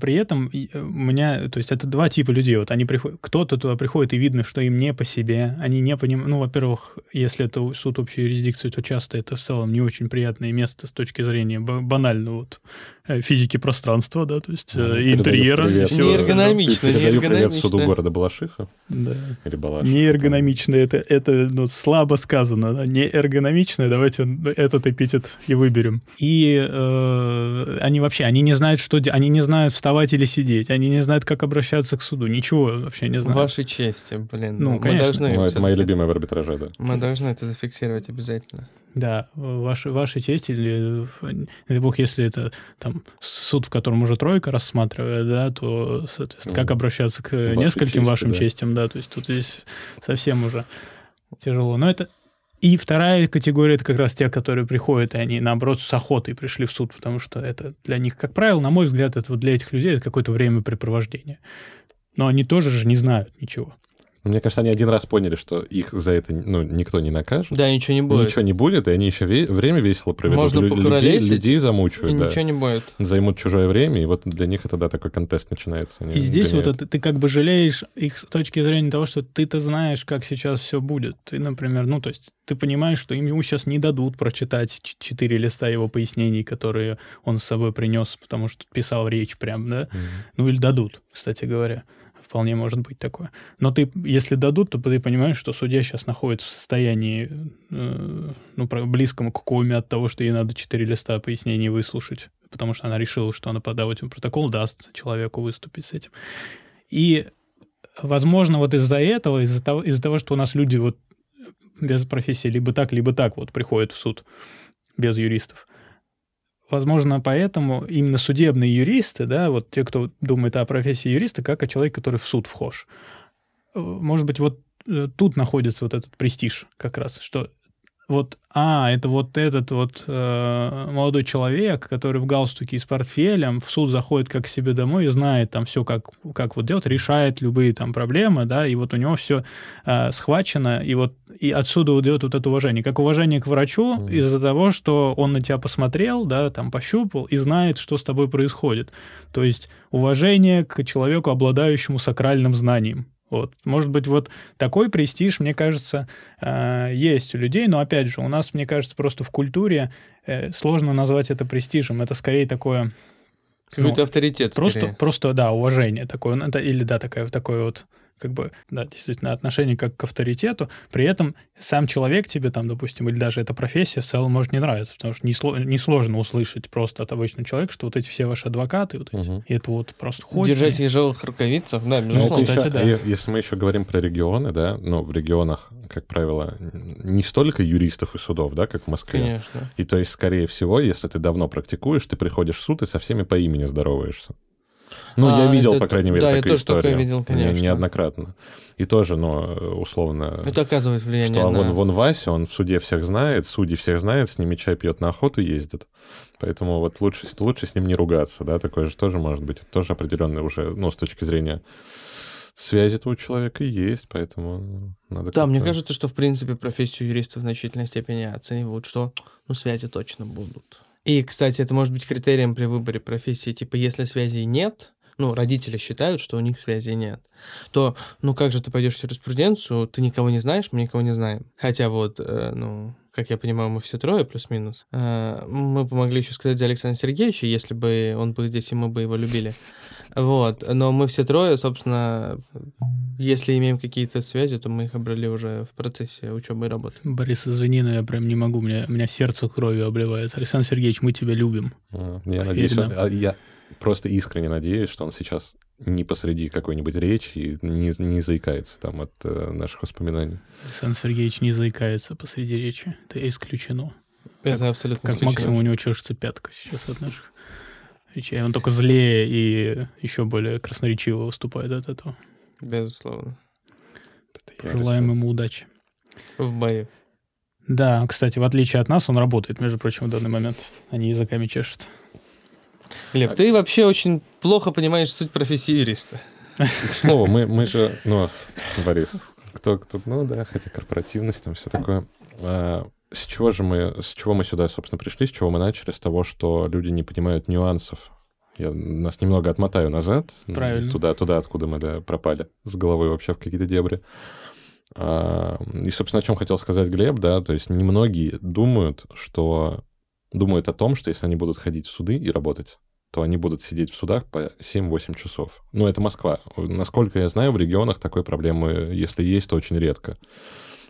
при этом и, э, у меня, то есть это два типа людей. Вот они приходят, кто-то туда приходит, и видно, что им не по себе. Они не понимают. Ну, во-первых, если это суд общей юрисдикции, то часто это в целом не очень приятное место с точки зрения ба- банально вот э, физики пространства, да, то есть э, и передаю интерьера. и привет. всего Не остального. эргономично, не Передаю привет эргономично. суду города Балашиха. Да. Или Балашиха. Не эргономично, это, это ну, слабо сказано. Да? Не эргономично, давайте этот эпитет и выберем. И э, они вообще, они не знают, что они не знают вставать или сидеть, они не знают, как обращаться к суду, ничего вообще не знают. Вашей чести, блин. Ну, мы конечно. должны Ну, это мои любимые в арбитраже, да. Мы должны это зафиксировать обязательно. Да, ваши, ваши честь или, дай бог, если это там суд, в котором уже тройка рассматривает, да, то, соответственно, как Мгм. обращаться к Вашей нескольким чести, вашим да. честям, да, то есть тут здесь совсем уже тяжело. Но это и вторая категория это как раз те, которые приходят, и они, наоборот, с охотой пришли в суд, потому что это для них, как правило, на мой взгляд, это вот для этих людей это какое-то времяпрепровождение. Но они тоже же не знают ничего. Мне кажется, они один раз поняли, что их за это ну, никто не накажет. Да, ничего не будет. Ничего не будет, и они еще ве- время весело проведут. Можно Лю- людей, людей И замучают, да. ничего не будет. Займут чужое время, и вот для них это, да, такой контест начинается. Они И здесь вот гоняют. это, ты как бы жалеешь их с точки зрения того, что ты-то знаешь, как сейчас все будет. Ты, например, ну, то есть ты понимаешь, что им ему сейчас не дадут прочитать четыре листа его пояснений, которые он с собой принес, потому что писал речь прям, да? Мгм. Ну, или дадут, кстати говоря. Вполне может быть такое. Но ты, если дадут, то ты понимаешь, что судья сейчас находится в состоянии, э, ну, близкому к коме от того, что ей надо четыре листа пояснений выслушать, потому что она решила, что она подавать им протокол даст человеку выступить с этим. И, возможно, вот из-за этого, из-за того, из-за того, что у нас люди вот без профессии либо так, либо так вот приходят в суд без юристов, возможно, поэтому именно судебные юристы, да, вот те, кто думает о профессии юриста, как о человеке, который в суд вхож. Э, Может быть, вот э, тут находится вот этот престиж как раз, что вот, а, это вот этот вот э, молодой человек, который в галстуке и с портфелем в суд заходит как к себе домой и знает там все, как, как вот делать, решает любые там проблемы, да, и вот у него все схвачено, и вот и отсюда идет вот это уважение. Как уважение к врачу Мгм. из-за того, что он на тебя посмотрел, да, там пощупал и знает, что с тобой происходит. То есть уважение к человеку, обладающему сакральным знанием. Вот. Может быть, вот такой престиж, мне кажется, э, есть у людей, но опять же, у нас, мне кажется, просто в культуре э, сложно назвать это престижем. Это скорее такое Какой-то Ну, авторитет просто, скорее. просто, да, уважение такое, ну, это, или да, такое, такое вот как бы, да, действительно, отношение как к авторитету, при этом сам человек тебе там, допустим, или даже эта профессия в целом может не нравиться, потому что несло- несложно услышать просто от обычного человека, что вот эти все ваши адвокаты, вот эти, Мгм. и это вот просто ходят. Держать ежовых рукавицах, да, Ну, безусловно. это кстати, еще- да. Если мы еще говорим про регионы, да, ну, в регионах, как правило, не столько юристов и судов, да, как в Москве. Конечно. И то есть, скорее всего, если ты давно практикуешь, ты приходишь в суд и со всеми по имени здороваешься. Ну, А, я видел, это- по крайней мере, да, я такую тоже такое историю. видел, Не- конечно. Неоднократно. И тоже, ну, условно, Это оказывает влияние что а на... вон, вон Вася, он в суде всех знает, судьи всех знает, с ними чай пьет на охоту ездит. Поэтому вот лучше, лучше с ним не ругаться, да, такое же тоже может быть. Это тоже определенно уже, ну, с точки зрения связи-то у человека есть, поэтому надо Да, мне кажется, что, в принципе, профессию юриста в значительной степени оценивают, что, ну, связи точно будут. И, кстати, это может быть критерием при выборе профессии. Типа, если связей нет, ну, родители считают, что у них связи нет, то, ну, как же ты пойдешь в юриспруденцию, ты никого не знаешь, мы никого не знаем. Хотя вот, э, ну, как я понимаю, мы все трое, плюс-минус. Э, мы помогли еще сказать за Александра Сергеевича, если бы он был здесь, и мы бы его любили. Вот. Но мы все трое, собственно, если имеем какие-то связи, то мы их обрели уже в процессе учебы и работы. Борис, извини, но я прям не могу, у меня, у меня сердце кровью обливается. Александр Сергеевич, мы тебя любим. А, Я надеюсь, он- а, я просто искренне надеюсь, что он сейчас не посреди какой-нибудь речи и не, не заикается там от э, наших воспоминаний. Александр Сергеевич не заикается посреди речи. Это исключено. Это абсолютно Как исключено. максимум у него чешется пятка сейчас от наших речей. Он только злее и еще более красноречиво выступает от этого. Безусловно. Желаем ему удачи. В бою. Да, кстати, в отличие от нас, он работает, между прочим, в данный момент. Они языками чешут. Глеб, ты вообще очень плохо понимаешь суть профессии юриста. К слову, мы, мы же, ну, Борис, кто, кто, ну да, хотя корпоративность, там все такое. А, с чего же мы, с чего мы сюда, собственно, пришли, с чего мы начали? С того, что люди не понимают нюансов. Я нас немного отмотаю назад. Правильно. Туда, туда, откуда мы да, пропали с головой вообще в какие-то дебри. А, и, собственно, о чем хотел сказать Глеб, да, то есть немногие думают, что думают о том, что если они будут ходить в суды и работать, то они будут сидеть в судах по 7-8 часов. Ну, это Москва. Насколько я знаю, в регионах такой проблемы, если есть, то очень редко.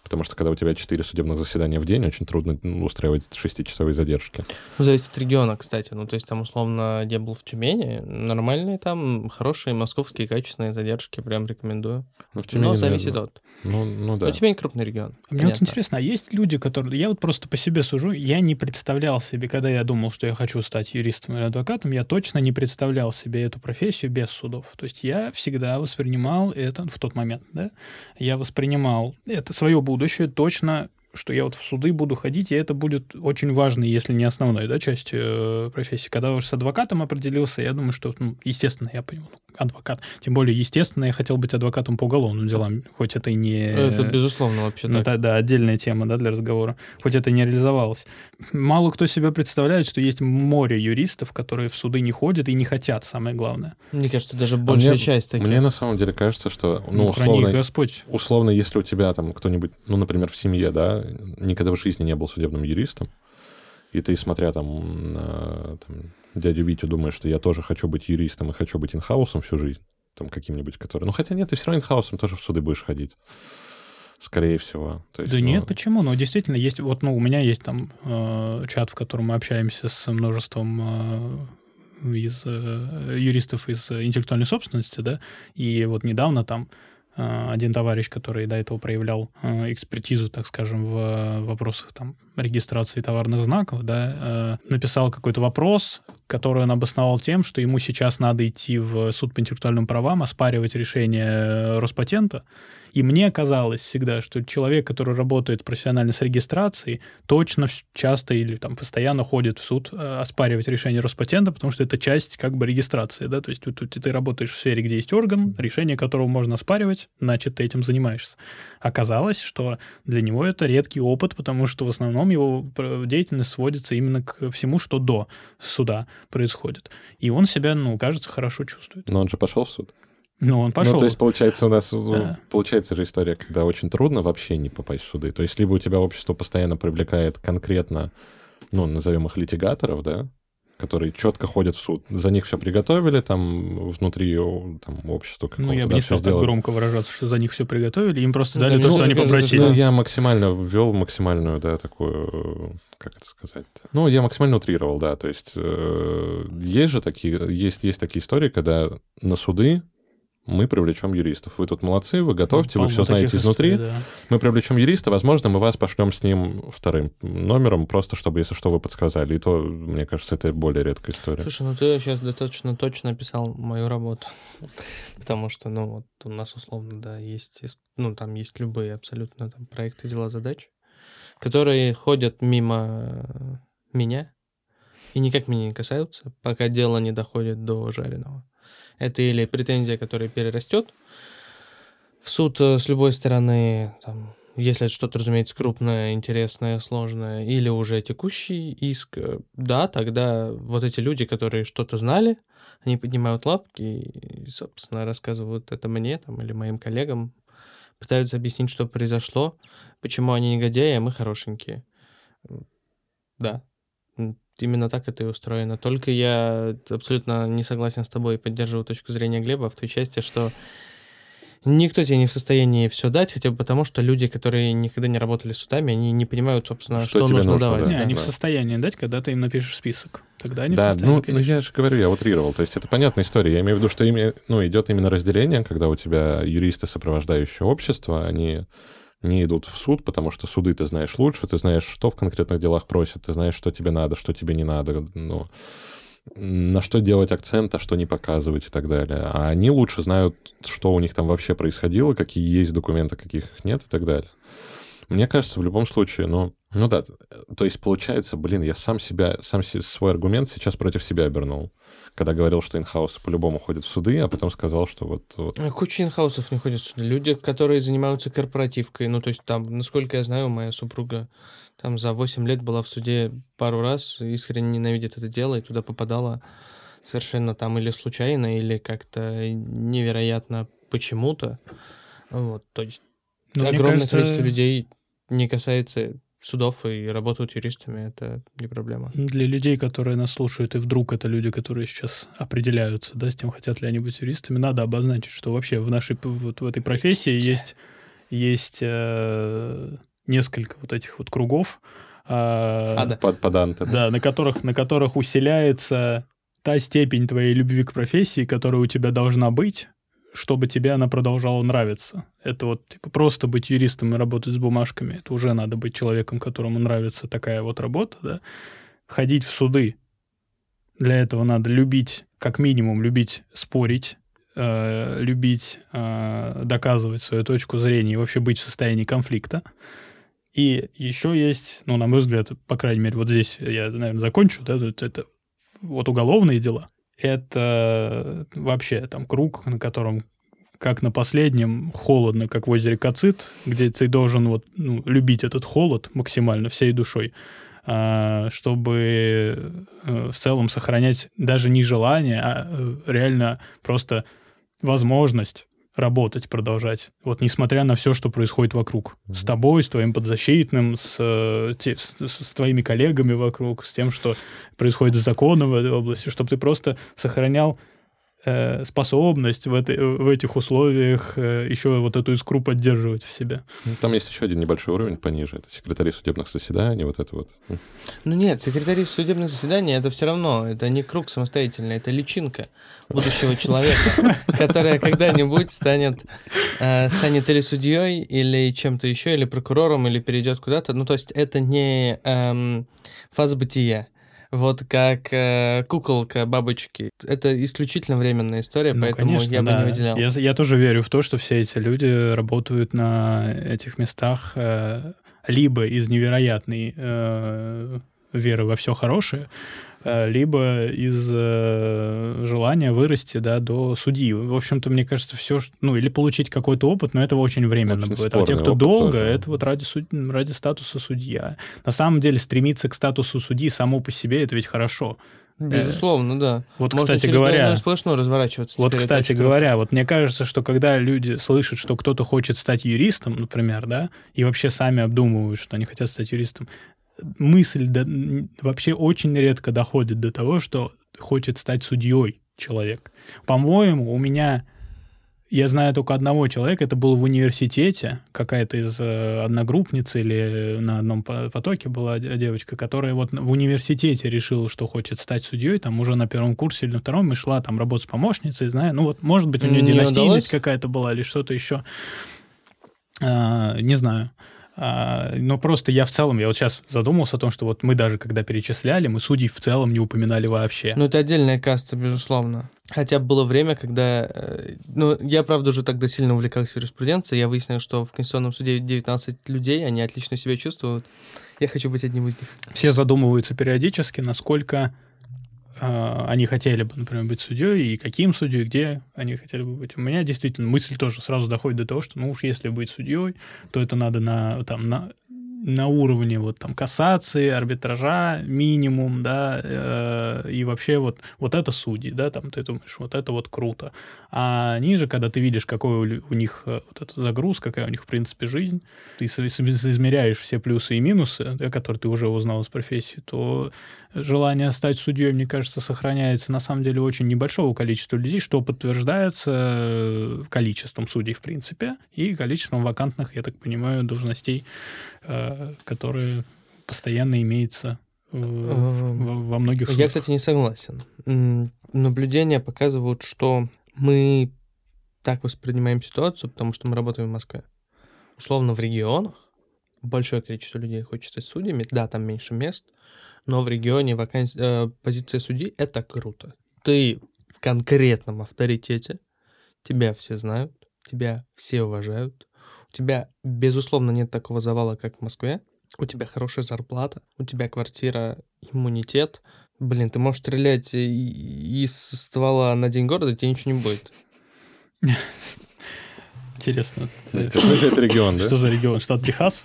Потому что когда у тебя 4 судебных заседания в день, очень трудно ну, устраивать 6-часовые задержки. Ну, зависит от региона, кстати. Ну, то есть там, условно, где был в Тюмени, нормальные там, хорошие московские качественные задержки, прям рекомендую. Ну, в Тюмени, Но зависит наверное, от. Ну, ну да. Ну, Тюмень крупный регион. Мне вот понятно. интересно, а есть люди, которые... Я вот просто по себе сужу, я не представлял себе, когда я думал, что я хочу стать юристом или адвокатом, я точно не представлял себе эту профессию без судов. То есть я всегда воспринимал это в тот момент, да, я воспринимал это свое будущее точно что я вот в суды буду ходить, и это будет очень важной, если не основной, да, частью э, профессии. Когда уж с адвокатом определился, я думаю, что, ну, естественно, я понимаю, адвокат. Тем более, естественно, я хотел быть адвокатом по уголовным делам, хоть это и не... Это, безусловно, вообще Ну, так. да, да, отдельная тема, да, для разговора. Хоть это и не реализовалось. Мало кто себе представляет, что есть море юристов, которые в суды не ходят и не хотят, самое главное. Мне кажется, даже большая А мне- часть таких. Мне на самом деле кажется, что, ну, Ну, условно, Господь. условно, если у тебя там кто-нибудь, ну, например, в семье, да, никогда в жизни не был судебным юристом, и ты, смотря там на там, дядю Витю, думаешь, что я тоже хочу быть юристом и хочу быть инхаусом всю жизнь, там каким-нибудь, который... Ну, хотя нет, ты все равно инхаусом тоже в суды будешь ходить. Скорее всего. То есть, Да ну, нет, почему? Ну, действительно, есть... Вот, ну, у меня есть там э, чат, в котором мы общаемся с множеством э, из э, юристов из э, интеллектуальной собственности, да, и вот недавно там один товарищ, который до этого проявлял э, экспертизу, так скажем, в э, вопросах там регистрации товарных знаков, да, э, написал какой-то вопрос, который он обосновал тем, что ему сейчас надо идти в суд по интеллектуальным правам, оспаривать решение э, Роспатента, и мне казалось всегда, что человек, который работает профессионально с регистрацией, точно часто или там постоянно ходит в суд э, оспаривать решение Роспатента, потому что это часть как бы регистрации, да, то есть тут ты работаешь в сфере, где есть орган, решение которого можно оспаривать, значит, ты этим занимаешься. Оказалось, что для него это редкий опыт, потому что в основном его деятельность сводится именно к всему, что до суда происходит. И он себя, ну, кажется, хорошо чувствует. Но он же пошел в суд. Ну, он пошел. Ну, то есть, получается, у нас ну, Да. получается же история, когда очень трудно вообще не попасть в суды. То есть, либо у тебя общество постоянно привлекает конкретно, ну, назовем их литигаторов, да, которые четко ходят в суд. За них все приготовили, там, внутри там, общества Ну, я бы не стал так сделали. громко выражаться, что за них все приготовили, им просто Ну, дали да, то, мне что они попросили. Ну, я максимально ввел максимальную, да, такую, как это сказать Ну, я максимально утрировал, да. То есть э, есть же такие, есть, есть такие истории, когда на суды мы привлечем юристов. Вы тут молодцы, вы готовьте, вы Полно все знаете изнутри. историй, да. Мы привлечем юриста, возможно, мы вас пошлем с ним вторым номером, просто чтобы, если что, вы подсказали. И то, мне кажется, это более редкая история. Слушай, ну ты сейчас достаточно точно описал мою работу. Потому что, ну, вот у нас условно, да, есть, ну, там есть любые абсолютно там проекты, дела, задачи, которые ходят мимо меня и никак меня не касаются, пока дело не доходит до жареного. Это или претензия, которая перерастет в суд э, с любой стороны, там, если это что-то, разумеется, крупное, интересное, сложное, или уже текущий иск, э, да, тогда вот эти люди, которые что-то знали, они поднимают лапки и, собственно, рассказывают это мне там, или моим коллегам, пытаются объяснить, что произошло, почему они негодяи, а мы хорошенькие. Да, именно так это и устроено. Только я абсолютно не согласен с тобой и поддерживаю точку зрения Глеба в той части, что никто тебе не в состоянии все дать, хотя бы потому, что люди, которые никогда не работали судами, они не понимают, собственно, что, что нужно, нужно давать. Да. Не, они да. в состоянии дать, когда ты им напишешь список. Тогда они да, в состоянии, ну, конечно. ну я же говорю, я утрировал. То есть это понятная история. Я имею в виду, что ими, ну, идет именно разделение, когда у тебя юристы, сопровождающие общество, они не идут в суд, потому что суды ты знаешь лучше, ты знаешь, что в конкретных делах просят, ты знаешь, что тебе надо, что тебе не надо. Ну, на что делать акцент, а что не показывать и так далее. А они лучше знают, что у них там вообще происходило, какие есть документы, каких нет и так далее. Мне кажется, в любом случае, ну, ну да, то есть получается, блин, я сам себя, сам свой аргумент сейчас против себя обернул, когда говорил, что инхаусы по-любому ходят в суды, а потом сказал, что вот... вот... А куча инхаусов не ходят в суды. Люди, которые занимаются корпоративкой, ну, то есть там, насколько я знаю, моя супруга там за 8 лет была в суде пару раз, искренне ненавидит это дело и туда попадала совершенно там или случайно, или как-то невероятно почему-то. Вот, то есть ну, огромное кажется... количество людей не касается судов и работают юристами, это не проблема. Для людей, которые нас слушают, и вдруг это люди, которые сейчас определяются, да, с тем, хотят ли они быть юристами, надо обозначить, что вообще в нашей вот в этой профессии есть есть э, несколько вот этих вот кругов. Да. Под, поданты. Да, на которых, на которых усиляется та степень твоей любви к профессии, которая у тебя должна быть, чтобы тебе она продолжала нравиться. Это вот типа, просто быть юристом и работать с бумажками, это уже надо быть человеком, которому нравится такая вот работа, да. Ходить в суды. Для этого надо любить, как минимум, любить спорить, э, любить э, доказывать свою точку зрения и вообще быть в состоянии конфликта. И еще есть, ну, на мой взгляд, по крайней мере, вот здесь я, наверное, закончу, да, это вот уголовные дела. Это вообще там круг, на котором как на последнем, холодно, как в озере Кацит, где ты должен вот, ну, любить этот холод максимально всей душой, а, чтобы э, в целом сохранять даже не желание, а э, реально просто возможность работать, продолжать. Вот несмотря на все, что происходит вокруг. Mm-hmm. С тобой, с твоим подзащитным, с, э, те, с, с твоими коллегами вокруг, с тем, что происходит законом в этой области, чтобы ты просто сохранял Э, способность в, этой, в этих условиях э, еще вот эту искру поддерживать в себе. Ну, там есть еще один небольшой уровень пониже. Это секретари судебных заседаний, вот это вот. Ну нет, секретари судебных заседаний это все равно, это не круг самостоятельный, это личинка будущего человека, которая когда-нибудь станет, э, станет или судьей, или чем-то еще, или прокурором, или перейдет куда-то. Ну то есть это не эм, фаза бытия вот как э, куколка бабочки. Это исключительно временная история, ну, поэтому конечно, я бы не выделял. Я, я тоже верю в то, что все эти люди работают на этих местах э, либо из невероятной э, веры во все хорошее, Э, либо из э, желания вырасти да, до судьи. В общем-то, мне кажется, все, ну, или получить какой-то опыт, но это очень временно очень будет. А те, кто долго, тоже. это вот ради, суд... ради статуса судья. На самом деле, стремиться к статусу судьи само по себе, это ведь хорошо. Безусловно, да. Вот, Можно кстати говоря, сплошно разворачиваться. Вот, кстати говоря, вот мне кажется, что когда люди слышат, что кто-то хочет стать юристом, например, да, и вообще сами обдумывают, что они хотят стать юристом, мысль до, вообще очень редко доходит до того, что хочет стать судьей человек. По-моему, у меня я знаю только одного человека, это был в университете, какая-то из э, одногруппниц или на одном потоке была девочка, которая вот в университете решила, что хочет стать судьей, там уже на первом курсе или на втором, и шла там работать с помощницей, знаю, ну вот, может быть, у нее династийность какая-то была или что-то еще, а, не знаю. А, но просто я в целом, я вот сейчас задумался о том, что вот мы даже когда перечисляли, мы судей в целом не упоминали вообще. Ну, это отдельная каста, безусловно. Хотя было время, когда... Э, ну, я, правда, уже тогда сильно увлекался юриспруденцией. Я выяснил, что в Конституционном суде 19 людей, они отлично себя чувствуют. Я хочу быть одним из них. Все задумываются периодически, насколько э, они хотели бы, например, быть судьей, и каким судьей, где они хотели бы быть. У меня действительно мысль тоже сразу доходит до того, что, ну уж если быть судьей, то это надо на, там, на на уровне вот там кассации, арбитража минимум, да, э, и вообще вот, вот это судьи, да, там ты думаешь, вот это вот круто. А ниже, когда ты видишь, какой у них э, вот эта загрузка, какая у них, в принципе, жизнь, ты измеряешь все плюсы и минусы, да, которые ты уже узнал из профессии, то желание стать судьей, мне кажется, сохраняется на самом деле очень небольшого количества людей, что подтверждается э, количеством судей, в принципе, и количеством вакантных, я так понимаю, должностей, которые постоянно имеются эм, во многих судах. Я, кстати, не согласен. Наблюдения показывают, что мы так воспринимаем ситуацию, потому что мы работаем в Москве. Условно, в регионах большое количество людей хочет стать судьями, да, там меньше мест, но в регионе ваканс... э, позиция судьи — это круто. Ты в конкретном авторитете, тебя все знают, тебя все уважают, у тебя, безусловно, нет такого завала, как в Москве, у тебя хорошая зарплата, у тебя квартира, иммунитет. Блин, ты можешь стрелять из ствола на день города, тебе ничего не будет. Интересно. Какой это регион, да? Что за регион? Штат Техас?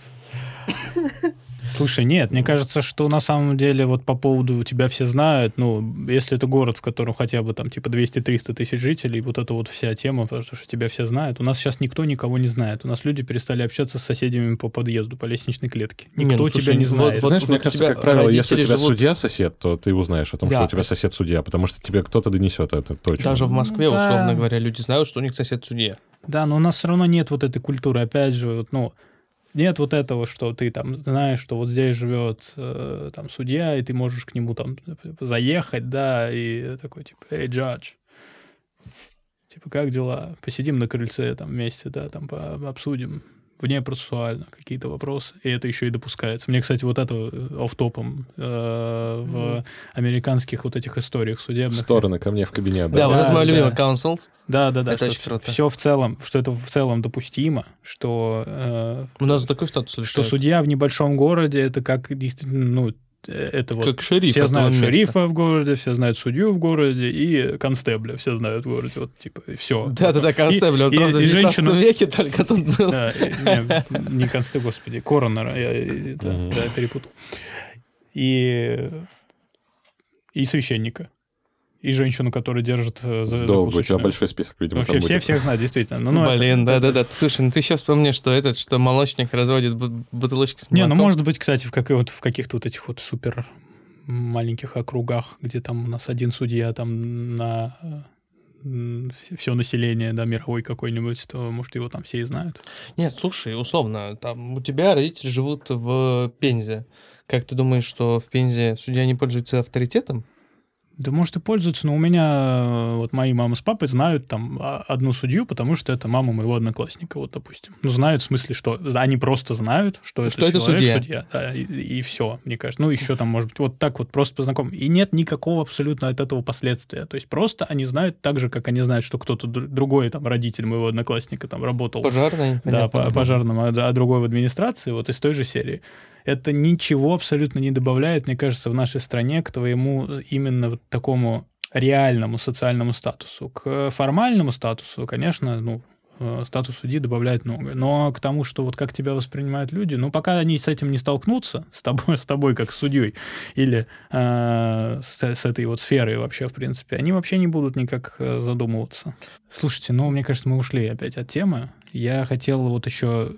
Слушай, нет, мне кажется, что на самом деле вот по поводу тебя все знают, ну, если это город, в котором хотя бы там типа 200-300 тысяч жителей, вот эта вот вся тема, потому что тебя все знают. У нас сейчас никто никого не знает. У нас люди перестали общаться с соседями по подъезду, по лестничной клетке. Никто не, ну, слушай, тебя не знает. Вот, Знаешь, вот мне кажется, как правило, если у тебя живут... судья сосед, то ты узнаешь о том, да. что у тебя сосед судья, потому что тебе кто-то донесет это точно. Даже в Москве, да. условно говоря, люди знают, что у них сосед судья. Да, но у нас все равно нет вот этой культуры. Опять же, вот, ну, нет вот этого, что ты там знаешь, что вот здесь живет э, там судья, и ты можешь к нему там заехать, да, и такой типа, эй, джадж, типа, как дела? Посидим на крыльце там вместе, да, там обсудим вне процессуально какие-то вопросы, и это еще и допускается. Мне, кстати, вот это э, офтопом э, в американских вот этих историях судебных. Стороны ко мне в кабинет. Да, да, вот это мой любимый councils. Да, да, да. Это очень круто. Все в целом, что это в целом допустимо, что... Э, У нас такой статус Что судья в небольшом городе, это как действительно, ну, это вот как шериф все знают шерифа в городе, все знают судью в городе и констебля все знают в городе, вот типа все. Да, да, да, констебля, он и, правда и, в женщину... веке только тут был. Да, не, не констебля, господи, коронера, я, я, я перепутал. И и священника и женщину, которая держит э, за Долго, у тебя большой список, видимо, Вообще все всех знают, действительно. Ну, ну, Блин, да-да-да. Слушай, ну ты сейчас вспомни, что этот, что молочник разводит бутылочки с молоком. Не, ну может быть, кстати, в, как, вот, в каких-то вот этих вот супер маленьких округах, где там у нас один судья там на все население, да, мировой какой-нибудь, то, может, его там все и знают. Нет, слушай, условно, там у тебя родители живут в Пензе. Как ты думаешь, что в Пензе судья не пользуется авторитетом? Да, может, и пользуются, но у меня э, вот мои мама с папой знают там а, одну судью, потому что это мама моего одноклассника, вот, допустим. Ну, знают в смысле, что они просто знают, что, что это, это человек, судья. судья да, и, и все, мне кажется. Ну, еще там, может быть, вот так вот просто познаком. И нет никакого абсолютно от этого последствия. То есть просто они знают так же, как они знают, что кто-то другой, там, родитель моего одноклассника там работал. Пожарный. Да, по пожарным, а, а другой в администрации, вот из той же серии это ничего абсолютно не добавляет, мне кажется, в нашей стране к твоему э, именно вот такому реальному социальному статусу. К формальному статусу, конечно, ну, э, статус судьи добавляет много. Но к тому, что вот как тебя воспринимают люди, ну, пока они с этим не столкнутся, с тобой, с тобой как с судьей, или э, с, с этой вот сферой вообще, в принципе, они вообще не будут никак э, задумываться. Слушайте, ну, мне кажется, мы ушли опять от темы. Я хотел вот еще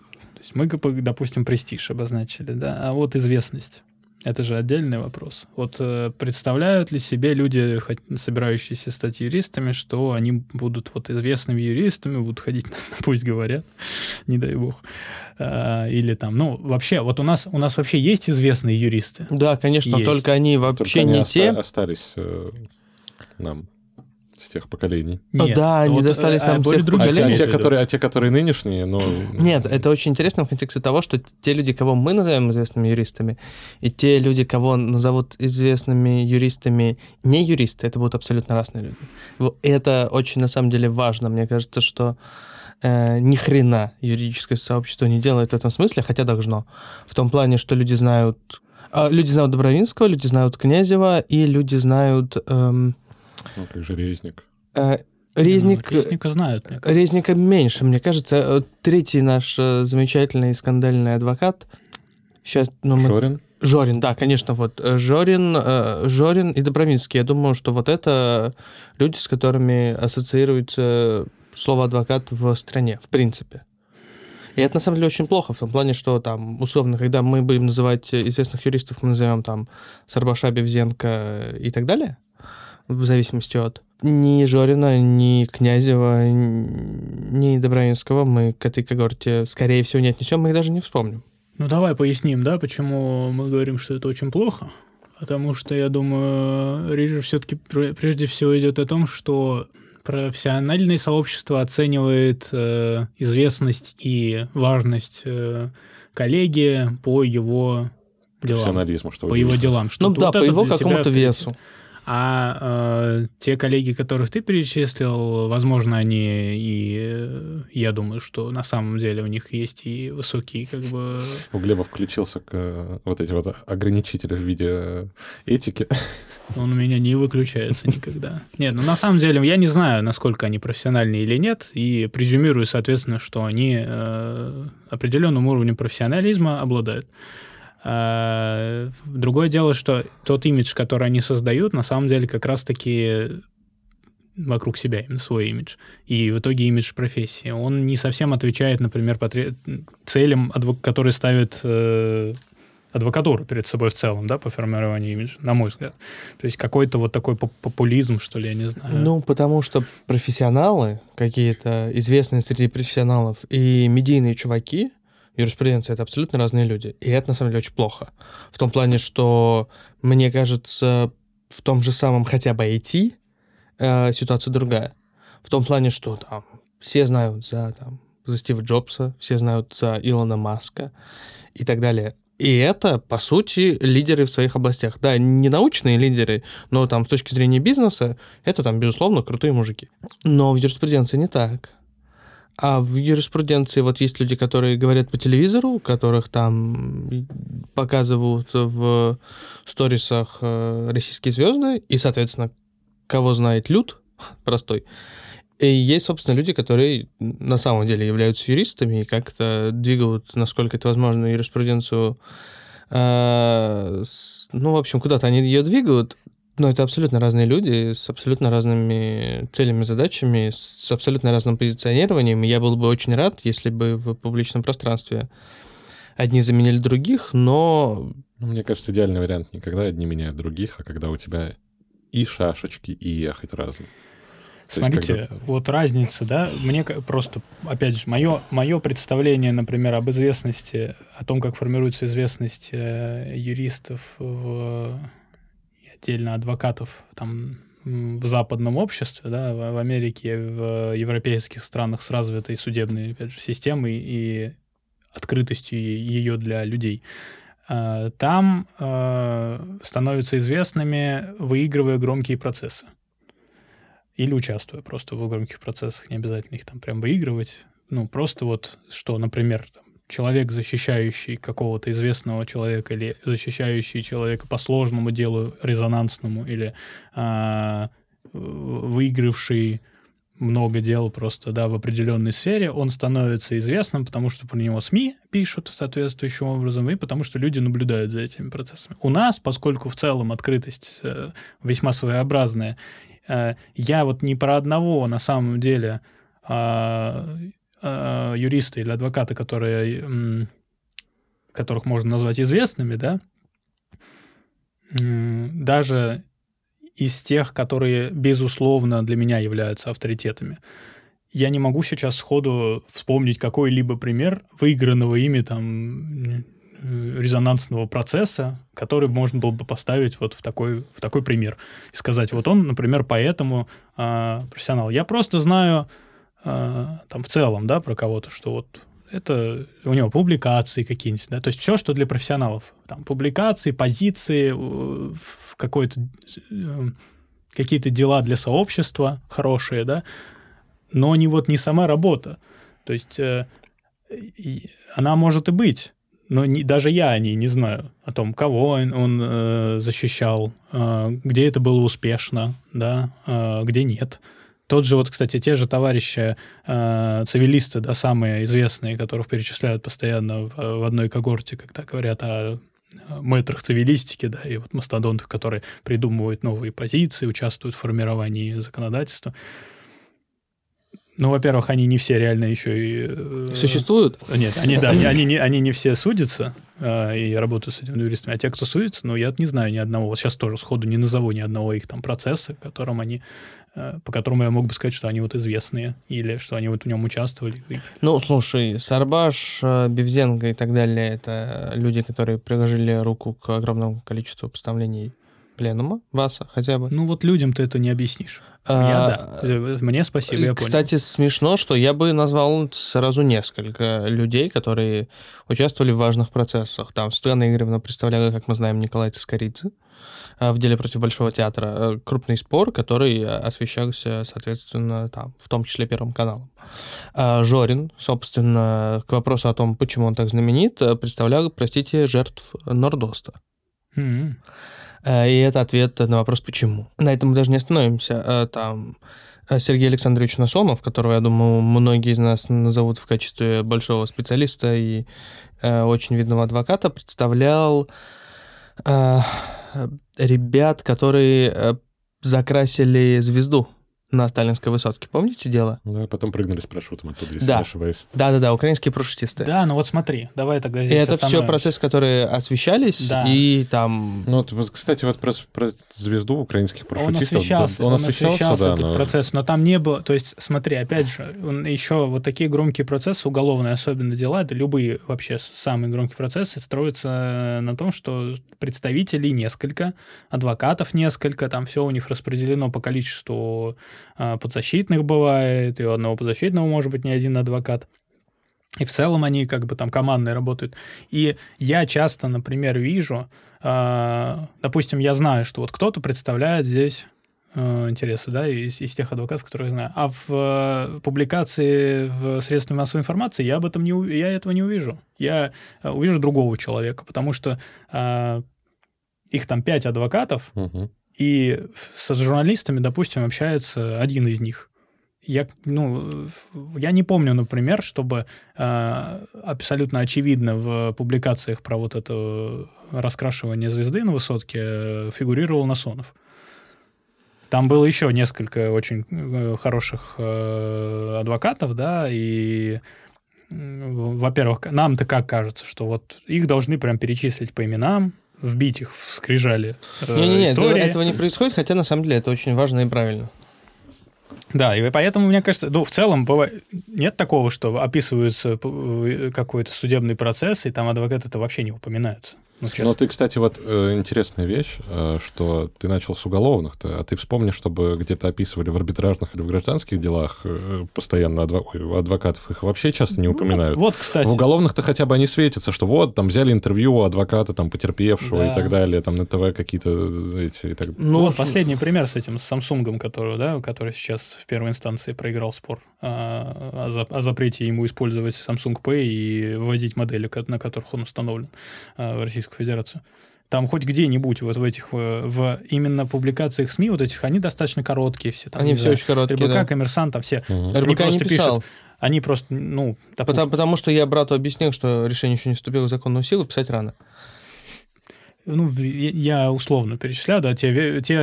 есть мы, допустим, престиж обозначили, да, а вот известность. Это же отдельный вопрос. Вот э, представляют ли себе люди, собирающиеся стать юристами, что они будут вот известными юристами, будут ходить, пусть говорят, не дай бог. А, или там, ну, вообще, вот у нас, у нас вообще есть известные юристы? Да, конечно, есть. только они вообще только не они те... остались э, нам тех поколений. Нет, да, они вот, достались э, нам более другие. А, а, те, которые, а те, которые нынешние, ну... Нет, это очень интересно в контексте того, что те люди, кого мы называем известными юристами, и те люди, кого назовут известными юристами не юристы, это будут абсолютно разные люди. Это очень, на самом деле, важно. Мне кажется, что э, ни хрена юридическое сообщество не делает в этом смысле, хотя должно. В том плане, что люди знают А, люди знают Добровинского, люди знают Князева, и люди знают... Эм, ну, как же Резник. Э, Резник... Ну, Резника знают. Резника меньше, мне кажется. Э, третий наш э, замечательный скандальный адвокат. Сейчас, ну, мы... Жорин? Жорин, да, конечно, вот Жорин, Жорин и Добровинский. Я думаю, что вот это люди, с которыми ассоциируется слово адвокат в стране, в принципе. И это на самом деле очень плохо в том плане, что там, условно, когда мы будем называть известных юристов, мы назовем там Сарбаша, Бевзенко и так далее, в зависимости от ни Жорина, ни Князева, ни Добровинского мы к этой когорте, скорее всего, не отнесем, мы их даже не вспомним. Ну, давай поясним, да, почему мы говорим, что это очень плохо. Потому что, я думаю, речь все-таки прежде всего идет о том, что профессиональное сообщество оценивает э, известность и важность э, коллеги по его делам. Что по его делам. Что ну да, по его какому-то весу. А э, те коллеги, которых ты перечислил, возможно, они и э, я думаю, что на самом деле у них есть и высокие как бы... У Глеба включился к э, вот эти вот ограничители в виде этики. Он у меня не выключается никогда. Нет, ну на самом деле я не знаю, насколько они профессиональные или нет, и презюмирую, соответственно, что они э, определенным уровнем профессионализма обладают. А, другое дело, что тот имидж, который они создают, на самом деле как раз-таки вокруг себя, именно свой имидж. И в итоге имидж профессии. Он не совсем отвечает, например, потреб... целям, которые ставит э, адвокатура перед собой в целом, да, по формированию имиджа, на мой взгляд. То есть какой-то вот такой популизм, что ли, я не знаю. Ну, потому что профессионалы, какие-то известные среди профессионалов и медийные чуваки, юриспруденция — это абсолютно разные люди. И это, на самом деле, очень плохо. В том плане, что, мне кажется, в том же самом хотя бы IT э, ситуация другая. В том плане, что там все знают за, там, за Стива Джобса, все знают за Илона Маска и так далее. И это, по сути, лидеры в своих областях. Да, не научные лидеры, но там с точки зрения бизнеса, это там, безусловно, крутые мужики. Но в юриспруденции не так. А в юриспруденции вот есть люди, которые говорят по телевизору, которых там показывают в сторисах э, российские звезды, и, соответственно, кого знает люд простой. И есть, собственно, люди, которые на самом деле являются юристами и как-то двигают, насколько это возможно, юриспруденцию. Э, ну, в общем, куда-то они ее двигают, но это абсолютно разные люди с абсолютно разными целями, задачами, с абсолютно разным позиционированием. Я был бы очень рад, если бы в публичном пространстве одни заменили других, но... Ну, мне кажется, идеальный вариант не когда одни меняют других, а когда у тебя и шашечки, и ехать разом. Смотрите, когда... вот разница, да, мне просто, опять же, мое, мое представление, например, об известности, о том, как формируется известность э, юристов в отдельно адвокатов там в западном обществе, да, в Америке, в европейских странах с развитой судебной, опять же, системой и открытостью ее для людей. А, там а, становятся известными, выигрывая громкие процессы. Или участвуя просто в громких процессах, не обязательно их там прям выигрывать. Ну, просто вот, что, например, там, человек, защищающий какого-то известного человека или защищающий человека по сложному делу, резонансному, или а, выигравший много дел просто, да, в определенной сфере, он становится известным, потому что про него СМИ пишут соответствующим образом, и потому что люди наблюдают за этими процессами. У нас, поскольку в целом открытость э, весьма своеобразная, э, я вот не про одного на самом деле э, э, юристы или адвокаты, которые, э, которых можно назвать известными, да, э, даже из тех, которые, безусловно, для меня являются авторитетами, я не могу сейчас сходу вспомнить какой-либо пример выигранного ими там резонансного процесса, который можно было бы поставить вот в такой, в такой пример. И сказать, вот он, например, поэтому э, профессионал. Я просто знаю там в целом, да, про кого-то, что вот это у него публикации какие-нибудь, да, то есть все, что для профессионалов, там публикации, позиции, какой-то э, какие-то дела для сообщества хорошие, да, но не вот не сама работа, то есть э, она может и быть, но не, даже я о ней не знаю, о том, кого он, он э, защищал, э, где это было успешно, да, э, где нет. Тот же вот, кстати, те же товарищи э, цивилисты, да, самые известные, которых перечисляют постоянно в, в одной когорте, когда говорят о мэтрах цивилистики, да, и вот мастодонтах, которые придумывают новые позиции, участвуют в формировании законодательства. Ну, во-первых, они не все реально еще и... э, Существуют? Нет, они, да, они, они, не, они не все судятся э, и работают с этими юристами, а те, кто судится, ну, я не знаю ни одного, вот сейчас тоже сходу не назову ни одного их там процесса, в котором они, по которому я мог бы сказать, что они вот известные, или что они вот в нем участвовали. Ну, слушай, Сарбаш, э, Бевзенко и так далее, это люди, которые приложили руку к огромному количеству постановлений пленума, ВАСа хотя бы. Ну, вот людям ты это не объяснишь. Я, да. Э, Мне спасибо, я понял. Кстати, смешно, что я бы назвал сразу несколько людей, которые участвовали в важных процессах. Там Светлана Игоревна представляла, как мы знаем, Николай Цискоридзе э, в деле против Большого театра. Э, Крупный спор, который освещался, соответственно, там, в том числе Первым каналом. Жорин, собственно, к вопросу о том, почему он так знаменит, представлял, простите, жертв Нордоста. Mm-hmm. И это ответ на вопрос «почему?». На этом мы даже не остановимся. Там Сергей Александрович Насонов, которого, я думаю, многие из нас назовут в качестве большого специалиста и очень видного адвоката, представлял ребят, которые закрасили звезду на Сталинской высотке. Помните дело? Да, потом прыгнули с парашютом оттуда, если да. не ошибаюсь. Да-да-да, украинские парашютисты. Да, ну вот смотри, давай тогда здесь И это все процессы, которые освещались, да. и там... Ну, вот, кстати, вот про, про звезду украинских парашютистов... Он освещался, он, он освещался, освещался да, этот но... процесс, но там не было... То есть, смотри, опять же, он еще вот такие громкие процессы, уголовные особенно дела, это любые вообще самые громкие процессы, строятся на том, что представителей несколько, адвокатов несколько, там все у них распределено по количеству подзащитных бывает, и у одного подзащитного может быть не один адвокат. И в целом они как бы там командные работают. И я часто, например, вижу, э, допустим, я знаю, что вот кто-то представляет здесь э, интересы, да, из, из тех адвокатов, которых я знаю. А в э, публикации в средствах массовой информации я об этом не, я этого не увижу. Я увижу другого человека, потому что э, их там пять адвокатов, Угу. И с журналистами, допустим, общается один из них. Я, ну, я не помню, например, чтобы э, абсолютно очевидно в публикациях про вот это раскрашивание звезды на высотке э, фигурировал Насонов. Там было еще несколько очень э, хороших э, адвокатов, да, и, во-первых, нам-то как кажется, что вот их должны прям перечислить по именам, вбить их в скрижали э, Не-не-не, этого, истории. этого не происходит, хотя на самом деле это очень важно и правильно. Да, и поэтому, мне кажется, ну, в целом бывает, нет такого, что описывается п- какой-то судебный процесс, и там адвокаты это вообще не упоминаются. Ну, честно. Ну, ты, кстати, вот э, интересная вещь, э, что ты начал с уголовных-то, а ты вспомни, чтобы где-то описывали в арбитражных или в гражданских делах э, постоянно адво- ой, у адвокатов их вообще часто не упоминают. Ну, вот, кстати. В уголовных-то хотя бы они светятся, что вот, там взяли интервью у адвоката, там, потерпевшего Да. и так далее, там на ТВ какие-то эти и так Ну, вот последний пример с этим, с Samsung, который, да, который сейчас в первой инстанции проиграл спор а, о, за- о запрете ему использовать Samsung Pay и ввозить модели, на которых он установлен в Российскую Федерацию. Там хоть где-нибудь вот в этих, в, в именно публикациях СМИ вот этих, они достаточно короткие все. Там, Они все знаю, очень короткие, РБК, да. Коммерсант, там все. Они РБК не писал. пишут, они просто, ну, допустим, Потому, потому что я брату объяснил, что решение еще не вступило в законную силу, писать рано. ну, я условно перечисляю, да, те, те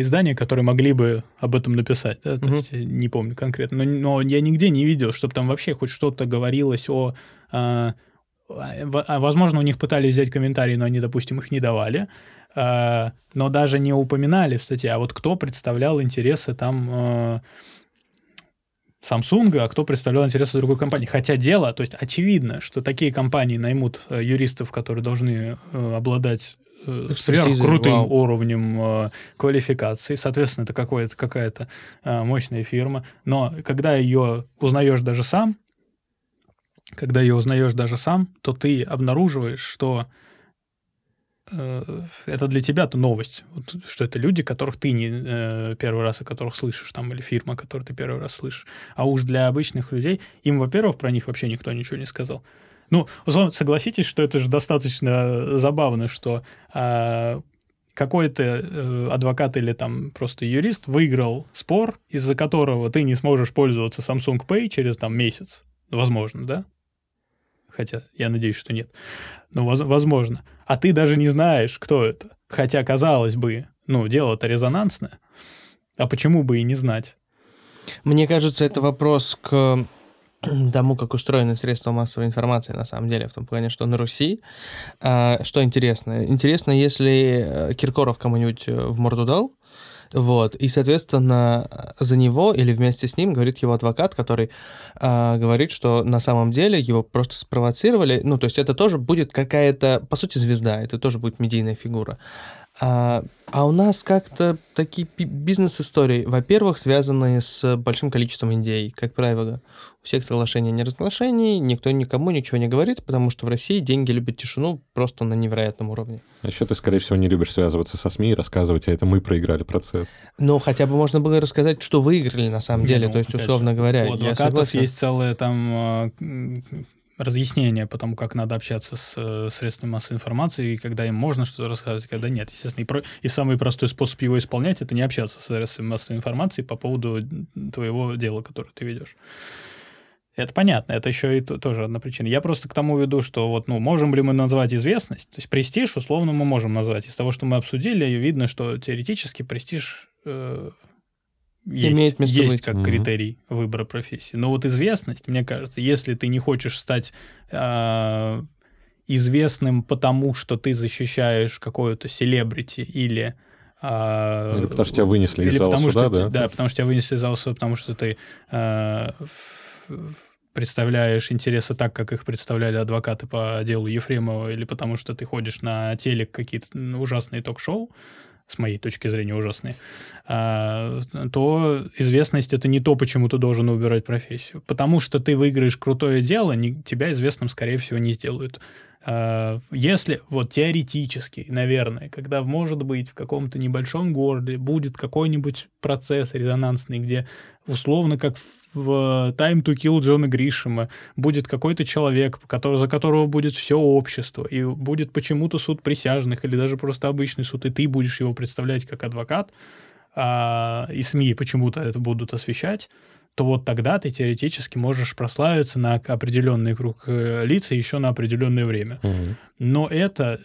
издания, которые могли бы об этом написать, да, то Мгм. есть я не помню конкретно, но, но я нигде не видел, чтобы там вообще хоть что-то говорилось о... а, возможно, у них пытались взять комментарии, но они, допустим, их не давали, а, но даже не упоминали в статье, а вот кто представлял интересы там... а, Samsung, а кто представлял интересы другой компании. Хотя дело, то есть очевидно, что такие компании наймут э, юристов, которые должны э, обладать э, сверхкрутым вау. уровнем э, квалификации. Соответственно, это какое-то, какая-то э, мощная фирма. Но когда ее узнаешь даже сам, когда ее узнаешь даже сам, то ты обнаруживаешь, что э, это для тебя-то новость, вот, что это люди, которых ты не э, первый раз, о которых слышишь, там, или фирма, которую ты первый раз слышишь. А уж для обычных людей, им, во-первых, про них вообще никто ничего не сказал. Ну, согласитесь, что это же достаточно забавно, что а, какой-то э, адвокат или там просто юрист выиграл спор, из-за которого ты не сможешь пользоваться Samsung Pay через там месяц. Возможно, да? Хотя я надеюсь, что нет. Но воз- возможно. А ты даже не знаешь, кто это. Хотя, казалось бы, ну, дело-то резонансное. А почему бы и не знать? Мне кажется, это вопрос к тому, как устроены средства массовой информации, на самом деле, в том плане, что на Руси, а, что интересно? Интересно, если э, Киркоров кому-нибудь э, в морду дал, вот, и, соответственно, за него или вместе с ним говорит его адвокат, который а, говорит, что на самом деле его просто спровоцировали, ну, то есть это тоже будет какая-то, по сути, звезда, это тоже будет медийная фигура. А, а у нас как-то такие бизнес-истории, во-первых, связанные с большим количеством идей. Как правило, у всех соглашений о неразглашении, никто никому ничего не говорит, потому что в России деньги любят тишину просто на невероятном уровне. А еще ты, скорее всего, не любишь связываться со СМИ и рассказывать, а это мы проиграли процесс. Но хотя бы можно было рассказать, что выиграли на самом деле. Ну, То есть, условно же, говоря, У адвокатов есть целое там а, разъяснение по тому, как надо общаться с э, средствами массовой информации, и когда им можно что-то рассказывать, когда нет. Естественно, и, про- и самый простой способ его исполнять — это не общаться с средствами массовой информации по поводу твоего дела, которое ты ведешь. Это понятно, это еще и то- тоже одна причина. Я просто к тому веду, что вот, ну, можем ли мы назвать известность? То есть престиж, условно, мы можем назвать. Из того, что мы обсудили, видно, что теоретически престиж э, есть, Имеет место есть быть. как Мгм. критерий выбора профессии. Но вот известность, мне кажется, если ты не хочешь стать а, известным потому, что ты защищаешь какое-то селебрити или... а, Или потому что тебя вынесли из зала потому суда, что, да? Да, потому что тебя вынесли из зала суда, потому что ты э, представляешь интересы так, как их представляли адвокаты по делу Ефремова, или потому что ты ходишь на телек какие-то ужасные ток-шоу, с моей точки зрения ужасные, а, то известность это не то, почему ты должен выбирать профессию. Потому что ты выиграешь крутое дело, не- тебя известным, скорее всего, не сделают. А, Если, вот теоретически, наверное, когда, может быть, в каком-то небольшом городе будет какой-нибудь процесс резонансный, где условно, как в в Time to Kill Джона Гришема будет какой-то человек, который, за которого будет все общество, и будет почему-то суд присяжных или даже просто обычный суд, и ты будешь его представлять как адвокат, а, и СМИ почему-то это будут освещать, то вот тогда ты теоретически можешь прославиться на определенный круг э, лиц и еще на определенное время. Мгм. Но это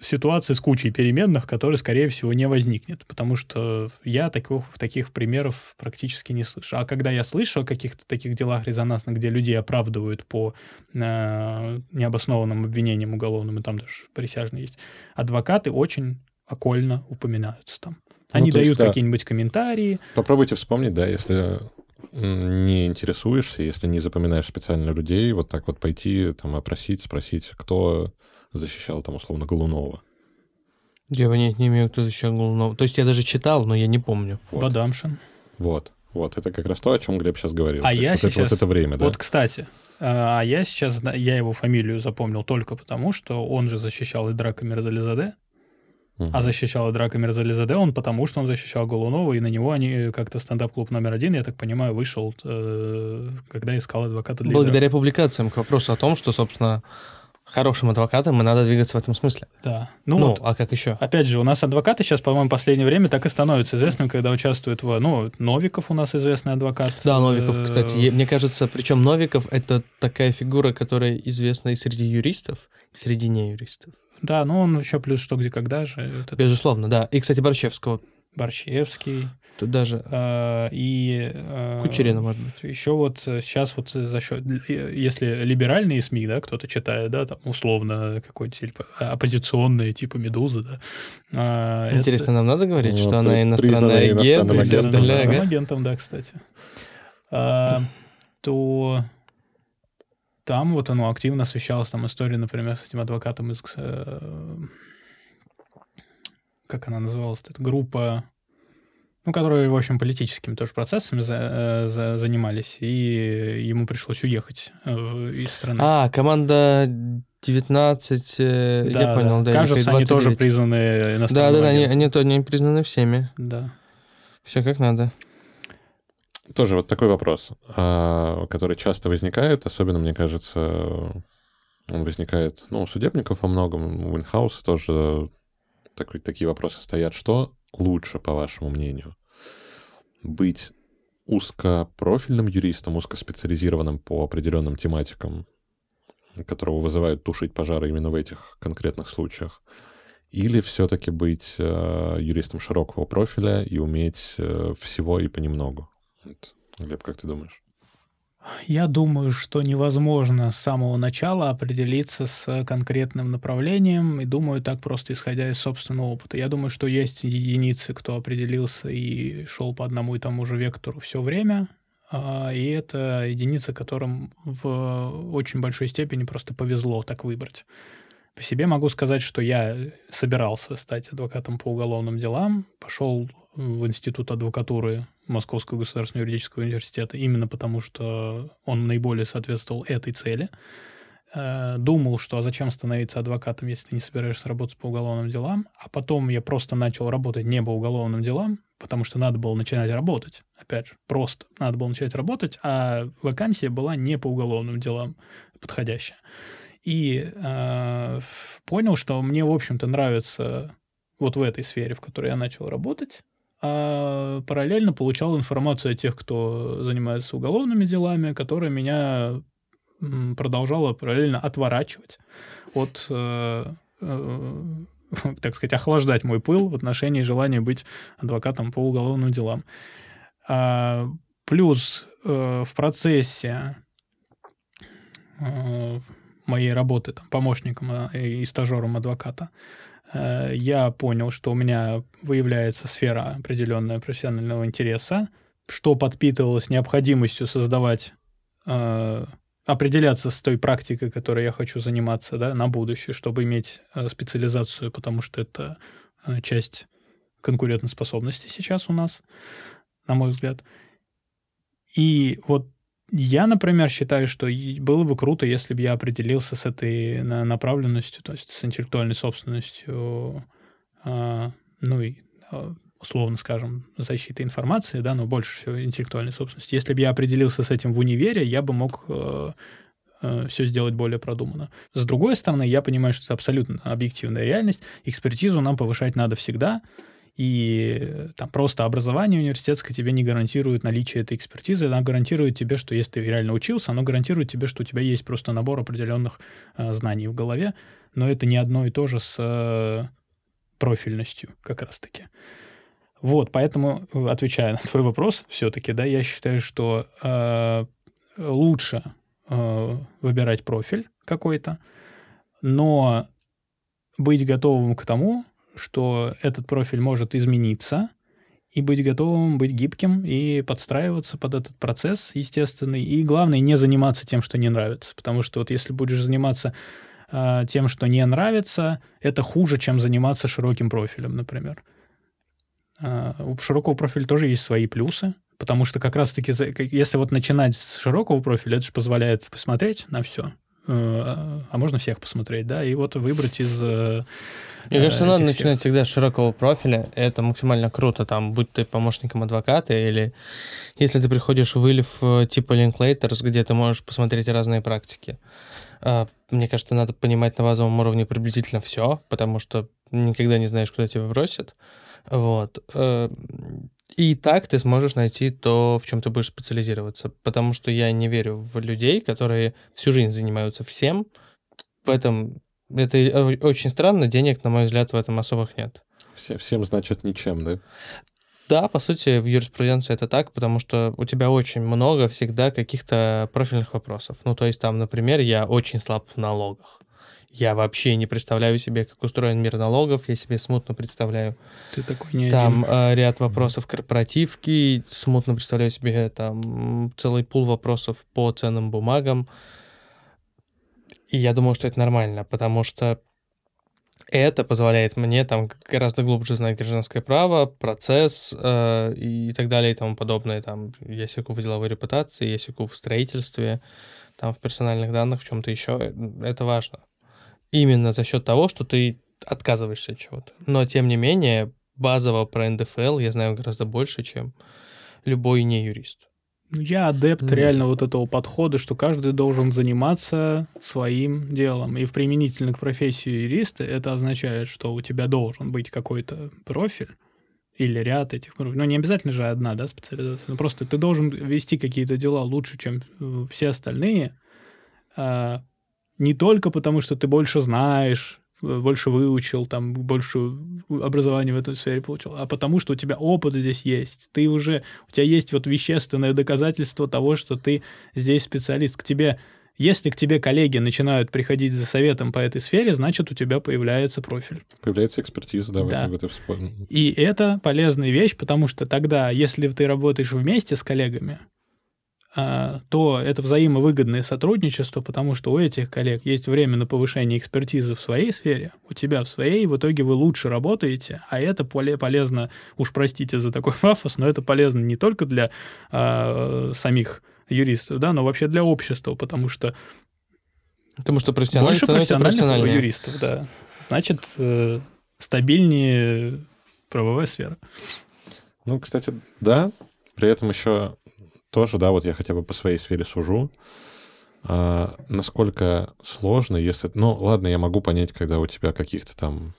ситуация с кучей переменных, которые, скорее всего, не возникнет, потому что я таких, таких примеров практически не слышу. А когда я слышу о каких-то таких делах резонансных, где людей оправдывают по э, необоснованным обвинениям уголовным, и там даже присяжные есть, адвокаты очень окольно упоминаются там. Они Ну, то есть, дают да. какие-нибудь комментарии, Попробуйте вспомнить, да, если не интересуешься, если не запоминаешь специально людей, вот так вот пойти, там, опросить, спросить, кто защищал, там, условно, Голунова. Я понять не имею, кто защищал Голунова. То есть я даже читал, но я не помню. Вот. Бадамшин. Вот. Вот, это как раз то, о чем Глеб сейчас говорил. А То я вот это, сейчас- вот это время, да? Вот, кстати, а я сейчас, я его фамилию запомнил только потому, что он же защищал и Драка Мирзализаде, Мгм. а защищал и Драка Мирзализаде он потому, что он защищал Голунова, и на него они как-то стендап-клуб номер один, я так понимаю, вышел, э, когда искал адвоката для Благодаря публикациям к вопросу о том, что, собственно, хорошим адвокатам и надо двигаться в этом смысле. Да. Ну, Ну, вот, а как еще? Опять же, у нас адвокаты сейчас, по-моему, в последнее время так и становятся известными, когда участвуют в... Ну, Новиков у нас известный адвокат. Да, Новиков, Э, кстати. Мне кажется, причем Новиков это такая фигура, которая известна и среди юристов, и среди неюристов. Да, ну он еще плюс что, где, когда же. Вот это Безусловно, да. И, кстати, Борщевского Борщевский. тут даже э, и... э, Кучерина, может быть. Еще вот сейчас вот за счет, если либеральные СМИ, да, кто-то читает, да, там условно какой-нибудь типа, оппозиционные, типа Медуза, да. а, это- Интересно, нам надо говорить, Ну, что она иностранная агент иностранным агентом, да, кстати. А, то там вот оно активно освещалась там история, например, с этим адвокатом из... э, Как она называлась? Это группа... Ну, которые, в общем, политическими тоже процессами за- э, за- занимались, и ему пришлось уехать э, из страны. А, команда 19, э, Да, я да. понял, да. Кажется, они тоже 29. признаны Да, иностранным да, да, они, они, они признаны всеми. Да. Все как надо. Тоже вот такой вопрос, а, который часто возникает, особенно, мне кажется, Он возникает, ну, у судебников во многом, у инхауса тоже такой, такие вопросы стоят. Что лучше, по вашему мнению? Быть узкопрофильным юристом, узкоспециализированным по определенным тематикам, которого вызывают тушить пожары именно в этих конкретных случаях, или все-таки быть э, юристом широкого профиля и уметь э, всего и понемногу? Вот. Глеб, как ты думаешь? Я думаю, что невозможно с самого начала определиться с конкретным направлением, и думаю так просто исходя из собственного опыта. Я думаю, что есть единицы, кто определился и шел по одному и тому же вектору все время, а, и это единицы, которым в очень большой степени просто повезло так выбрать. По себе могу сказать, что я собирался стать адвокатом по уголовным делам, пошел в институт адвокатуры Московского государственного юридического университета именно потому, что он наиболее соответствовал этой цели. Э, думал, что а зачем становиться адвокатом, если ты не собираешься работать по уголовным делам. А потом я просто начал работать не по уголовным делам, потому что надо было начинать работать. Опять же, просто надо было начать работать, а вакансия была не по уголовным делам подходящая. И э, понял, что мне, в общем-то, нравится вот в этой сфере, в которой я начал работать а параллельно получал информацию о тех, кто занимается уголовными делами, которая меня продолжала параллельно отворачивать от, э, э, так сказать, охлаждать мой пыл в отношении желания быть адвокатом по уголовным делам. А, плюс э, в процессе моей работы там, помощником и стажером адвоката я понял, что у меня выявляется сфера определенного профессионального интереса, что подпитывалось необходимостью создавать, э, определяться с той практикой, которой я хочу заниматься да, на будущее, чтобы иметь э, специализацию, потому что это э, часть конкурентоспособности сейчас у нас, на мой взгляд. И вот я, например, считаю, что было бы круто, если бы я определился с этой направленностью, то есть с интеллектуальной собственностью, э, ну и а, условно скажем, защитой информации, да, но больше всего интеллектуальной собственности. Если бы я определился с этим в универе, я бы мог э, э, все сделать более продуманно. С другой стороны, я понимаю, что это абсолютно объективная реальность. Экспертизу нам повышать надо всегда и там просто образование университетское тебе не гарантирует наличие этой экспертизы, она гарантирует тебе, что если ты реально учился, оно гарантирует тебе, что у тебя есть просто набор определенных э, знаний в голове, но это не одно и то же с э, профильностью как раз-таки. Вот, поэтому, отвечая на твой вопрос, все-таки, да, я считаю, что э, лучше э, выбирать профиль какой-то, но быть готовым к тому, что этот профиль может измениться, и быть готовым, быть гибким и подстраиваться под этот процесс естественный. И главное, не заниматься тем, что не нравится. Потому что вот если будешь заниматься э, тем, что не нравится, это хуже, чем заниматься широким профилем, например. Э, у широкого профиля тоже есть свои плюсы, потому что как раз-таки, если вот начинать с широкого профиля, это же позволяет посмотреть на все. Э, а можно всех посмотреть, да, и вот выбрать из... Мне кажется, надо начинать всегда с широкого профиля, это максимально круто, там, будь ты помощником адвоката или если ты приходишь в Ильф э, типа Linklaters, где ты можешь посмотреть разные практики. А, мне кажется, надо понимать на базовом уровне приблизительно все, потому что никогда не знаешь, куда тебя бросят. Вот. И так ты сможешь найти то, в чем ты будешь специализироваться. Потому что я не верю в людей, которые всю жизнь занимаются всем. В этом это очень странно, денег, на мой взгляд, в этом особых нет. Всем, всем значит ничем, да? Да, по сути, в юриспруденции это так, потому что у тебя очень много всегда каких-то профильных вопросов. Ну, то есть там, например, я очень слаб в налогах. Я вообще не представляю себе, как устроен мир налогов, я себе смутно представляю. Ты такой не Там э, ряд вопросов корпоративки, смутно представляю себе там целый пул вопросов по ценным бумагам. И я думаю, что это нормально, потому что это позволяет мне там гораздо глубже знать гражданское право, процесс э, и так далее и тому подобное. Там я секу в деловой репутации, я секу в строительстве, там в персональных данных, в чем-то еще. Э, это важно именно за счет того, что ты отказываешься от чего-то. Но, тем не менее, базово про НДФЛ я знаю гораздо больше, чем любой не юрист. Ну, Я адепт Мгм. реально вот этого подхода, что каждый должен заниматься своим делом. И в применительно к профессии юриста это означает, что у тебя должен быть какой-то профиль или ряд этих профилей. Ну, не обязательно же одна, да, специализация. Но просто ты должен вести какие-то дела лучше, чем э, все остальные. Не только потому, что ты больше знаешь, э, больше выучил, там, больше образования в этой сфере получил, а потому что у тебя опыт здесь есть. Ты уже, у тебя есть вот вещественное доказательство того, что ты здесь специалист. К тебе, если к тебе коллеги начинают приходить за советом по этой сфере, значит, у тебя появляется профиль. Появляется экспертиза, да, Да. этом- в этой вспомнил. И это полезная вещь, потому что тогда, если ты работаешь вместе с коллегами, то это взаимовыгодное сотрудничество, потому что у этих коллег есть время на повышение экспертизы в своей сфере, у тебя в своей, в итоге вы лучше работаете, а это поле- полезно, уж простите за такой пафос, но это полезно не только для а, самих юристов, да, но вообще для общества, потому что Потому что профессионально больше профессиональных юристов, да. Значит, э, стабильнее правовая сфера. Ну, кстати, да. При этом еще тоже, да, вот я хотя бы по своей сфере сужу. А, насколько сложно, если... Ну, ладно, я могу понять, когда у тебя каких-то там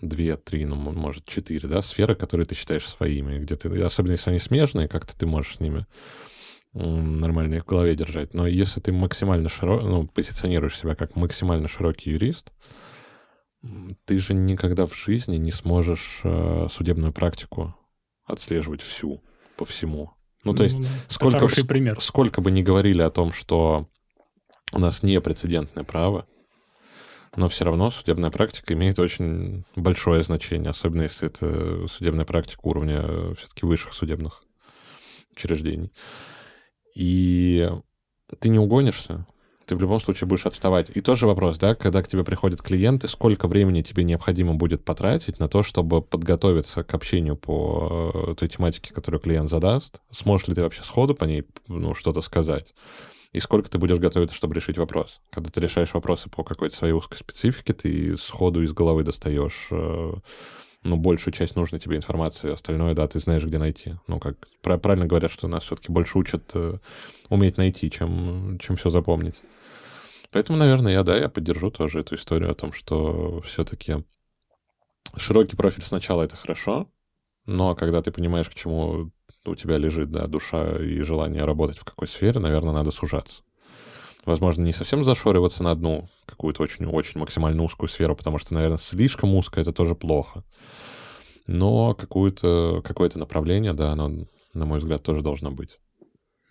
две, три, ну, может, четыре, да, сферы, которые ты считаешь своими, где ты, особенно если они смежные, как-то ты можешь с ними нормально их в голове держать. Но если ты максимально широко, ну, позиционируешь себя как максимально широкий юрист, ты же никогда в жизни не сможешь э, судебную практику отслеживать всю, по всему. Ну, то есть, это сколько, пример. сколько бы ни говорили о том, что у нас не прецедентное право, но все равно судебная практика имеет очень большое значение, особенно если это судебная практика уровня все-таки высших судебных учреждений. И ты не угонишься, ты в любом случае будешь отставать. И тоже вопрос, да, когда к тебе приходят клиенты, сколько времени тебе необходимо будет потратить на то, чтобы подготовиться к общению по э, той тематике, которую клиент задаст? Сможешь ли ты вообще сходу по ней ну, что-то сказать? И сколько ты будешь готовиться, чтобы решить вопрос? Когда ты решаешь вопросы по какой-то своей узкой специфике, ты сходу из головы достаешь э, ну, большую часть нужной тебе информации, остальное, да, ты знаешь, где найти. Ну, как пра- правильно говорят, что нас все-таки больше учат э, уметь найти, чем, чем все запомнить. Поэтому, наверное, я, да, я поддержу тоже эту историю о том, что все-таки широкий профиль сначала это хорошо, но когда ты понимаешь, к чему у тебя лежит, да, душа и желание работать в какой сфере, наверное, надо сужаться. Возможно, не совсем зашориваться на одну какую-то очень-очень максимально узкую сферу, потому что, наверное, слишком узко это тоже плохо. Но какое-то какое направление, да, оно, на мой взгляд, тоже должно быть.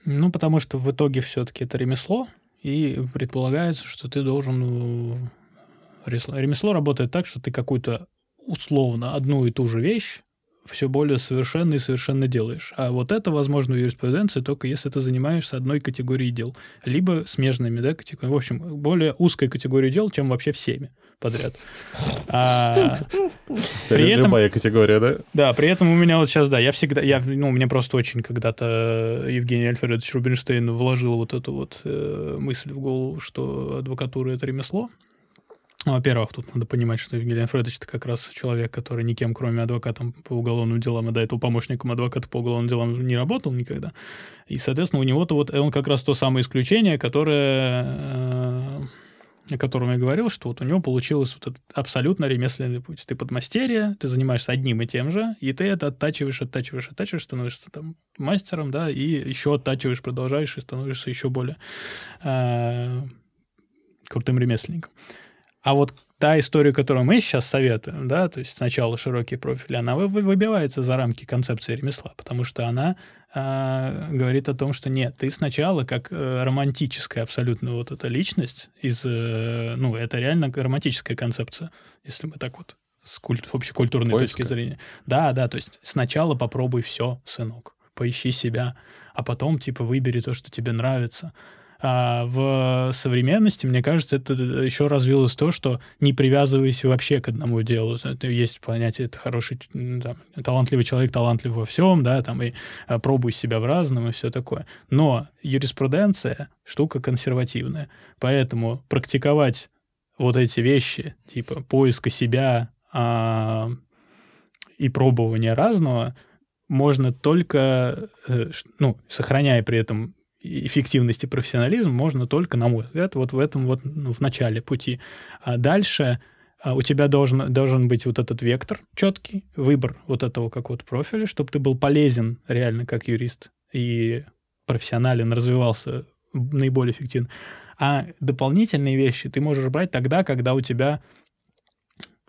Ну, потому что в итоге все-таки это ремесло, и предполагается, что ты должен... рес- Ремесло работает так, что ты какую-то условно одну и ту же вещь все более совершенно и совершенно делаешь. А вот это возможно в юриспруденции только если ты занимаешься одной категорией дел. Либо смежными, да, категориями. В общем, более узкой категорией дел, чем вообще всеми подряд. А, При этом- Любая категория, да? да, при этом у меня вот сейчас, да, я всегда, я, ну, мне просто очень когда-то Евгений Альфредович Рубинштейн вложил вот эту вот э, мысль в голову, что адвокатура — это ремесло. Ну, во-первых, тут надо понимать, что Евгений Альфредович — это как раз человек, который никем, кроме адвокатом по уголовным делам, а до этого помощником адвоката по уголовным делам не работал никогда. И, соответственно, у него-то вот он как раз то самое исключение, которое э, о котором я говорил, что вот у него получилось вот этот абсолютно ремесленный путь. Ты подмастерье, ты занимаешься одним и тем же, и ты это оттачиваешь, оттачиваешь, оттачиваешь, становишься там мастером, да, и еще оттачиваешь, продолжаешь, и становишься еще более э, крутым ремесленником. А вот та история, которую мы сейчас советуем, да, то есть сначала широкий профиль, она вы- вы- выбивается за рамки концепции ремесла, потому что она а, говорит о том, что нет, ты сначала как э, романтическая абсолютно вот эта личность из, э, ну, это реально романтическая концепция, если мы так вот с культ, общекультурной Поиска. точки зрения. Да, да, то есть сначала попробуй все, сынок, поищи себя, а потом типа выбери то, что тебе нравится. А в современности, мне кажется, это еще развилось то, что не привязывайся вообще к одному делу. Есть понятие, это хороший, там, талантливый человек, талантлив во всем, да, там, и а, пробуй себя в разном и все такое. Но юриспруденция — штука консервативная. Поэтому практиковать вот эти вещи, типа поиска себя а, и пробования разного, можно только, э, ну, сохраняя при этом эффективность и профессионализм, можно только, на мой взгляд, вот в этом вот, ну, в начале пути. А дальше а, у тебя должен, должен быть вот этот вектор четкий, выбор вот этого какого-то профиля, чтобы ты был полезен реально как юрист и профессионален, развивался наиболее эффективно. А дополнительные вещи ты можешь брать тогда, когда у тебя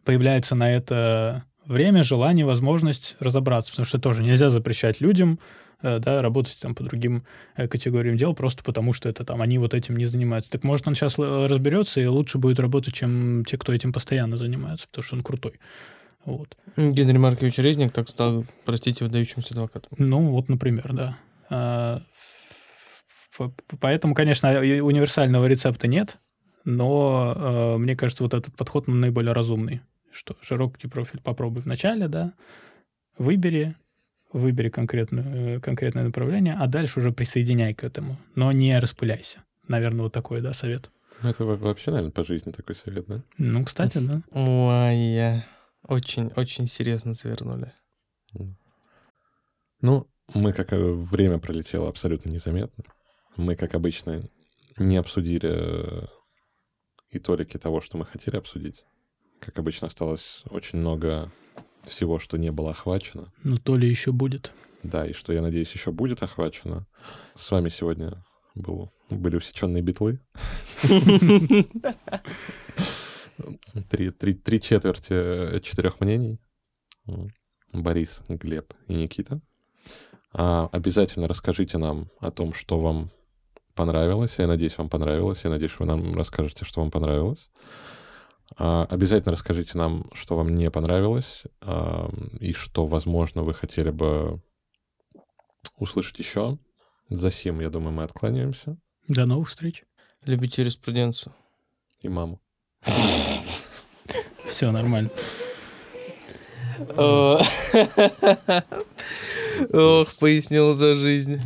появляется на это время, желание, возможность разобраться, потому что тоже нельзя запрещать людям да, работать там по другим э, категориям дел просто потому, что это там они вот этим не занимаются. Так может он сейчас л- разберется и лучше будет работать, чем те, кто этим постоянно занимается, потому что он крутой. Вот. Генри Маркович Резник так стал, простите, выдающимся адвокатом. Ну, вот, например, да. А, Поэтому, конечно, и универсального рецепта нет, но э, мне кажется, вот этот подход наиболее разумный. Что широкий профиль попробуй вначале, да, выбери, выбери конкретное, э, конкретное направление, а дальше уже присоединяй к этому, но не распыляйся. Наверное, вот такой, да, совет. Ну, это во- вообще, наверное, по жизни такой совет, да? Ну, кстати, да. Ой, очень-очень серьезно завернули. Ну, мы, как э, время пролетело абсолютно незаметно. Мы, как обычно, не обсудили э, и толики того, что мы хотели обсудить. Как обычно, осталось очень много всего, что не было охвачено. Ну, то ли еще будет. Да, и что, я надеюсь, еще будет охвачено. С вами сегодня был, были усеченные битлы. Три, три, три четверти э, четырех мнений. Борис, Глеб и Никита. А, обязательно расскажите нам о том, что вам понравилось. Я надеюсь, вам понравилось. Я надеюсь, вы нам расскажете, что вам понравилось. А, обязательно расскажите нам, что вам не понравилось, и что, возможно, вы хотели бы услышать еще. За сим, я думаю, мы откланяемся. До новых встреч. Любите юриспруденцию. И маму. Все нормально. Ох, пояснил за жизнь.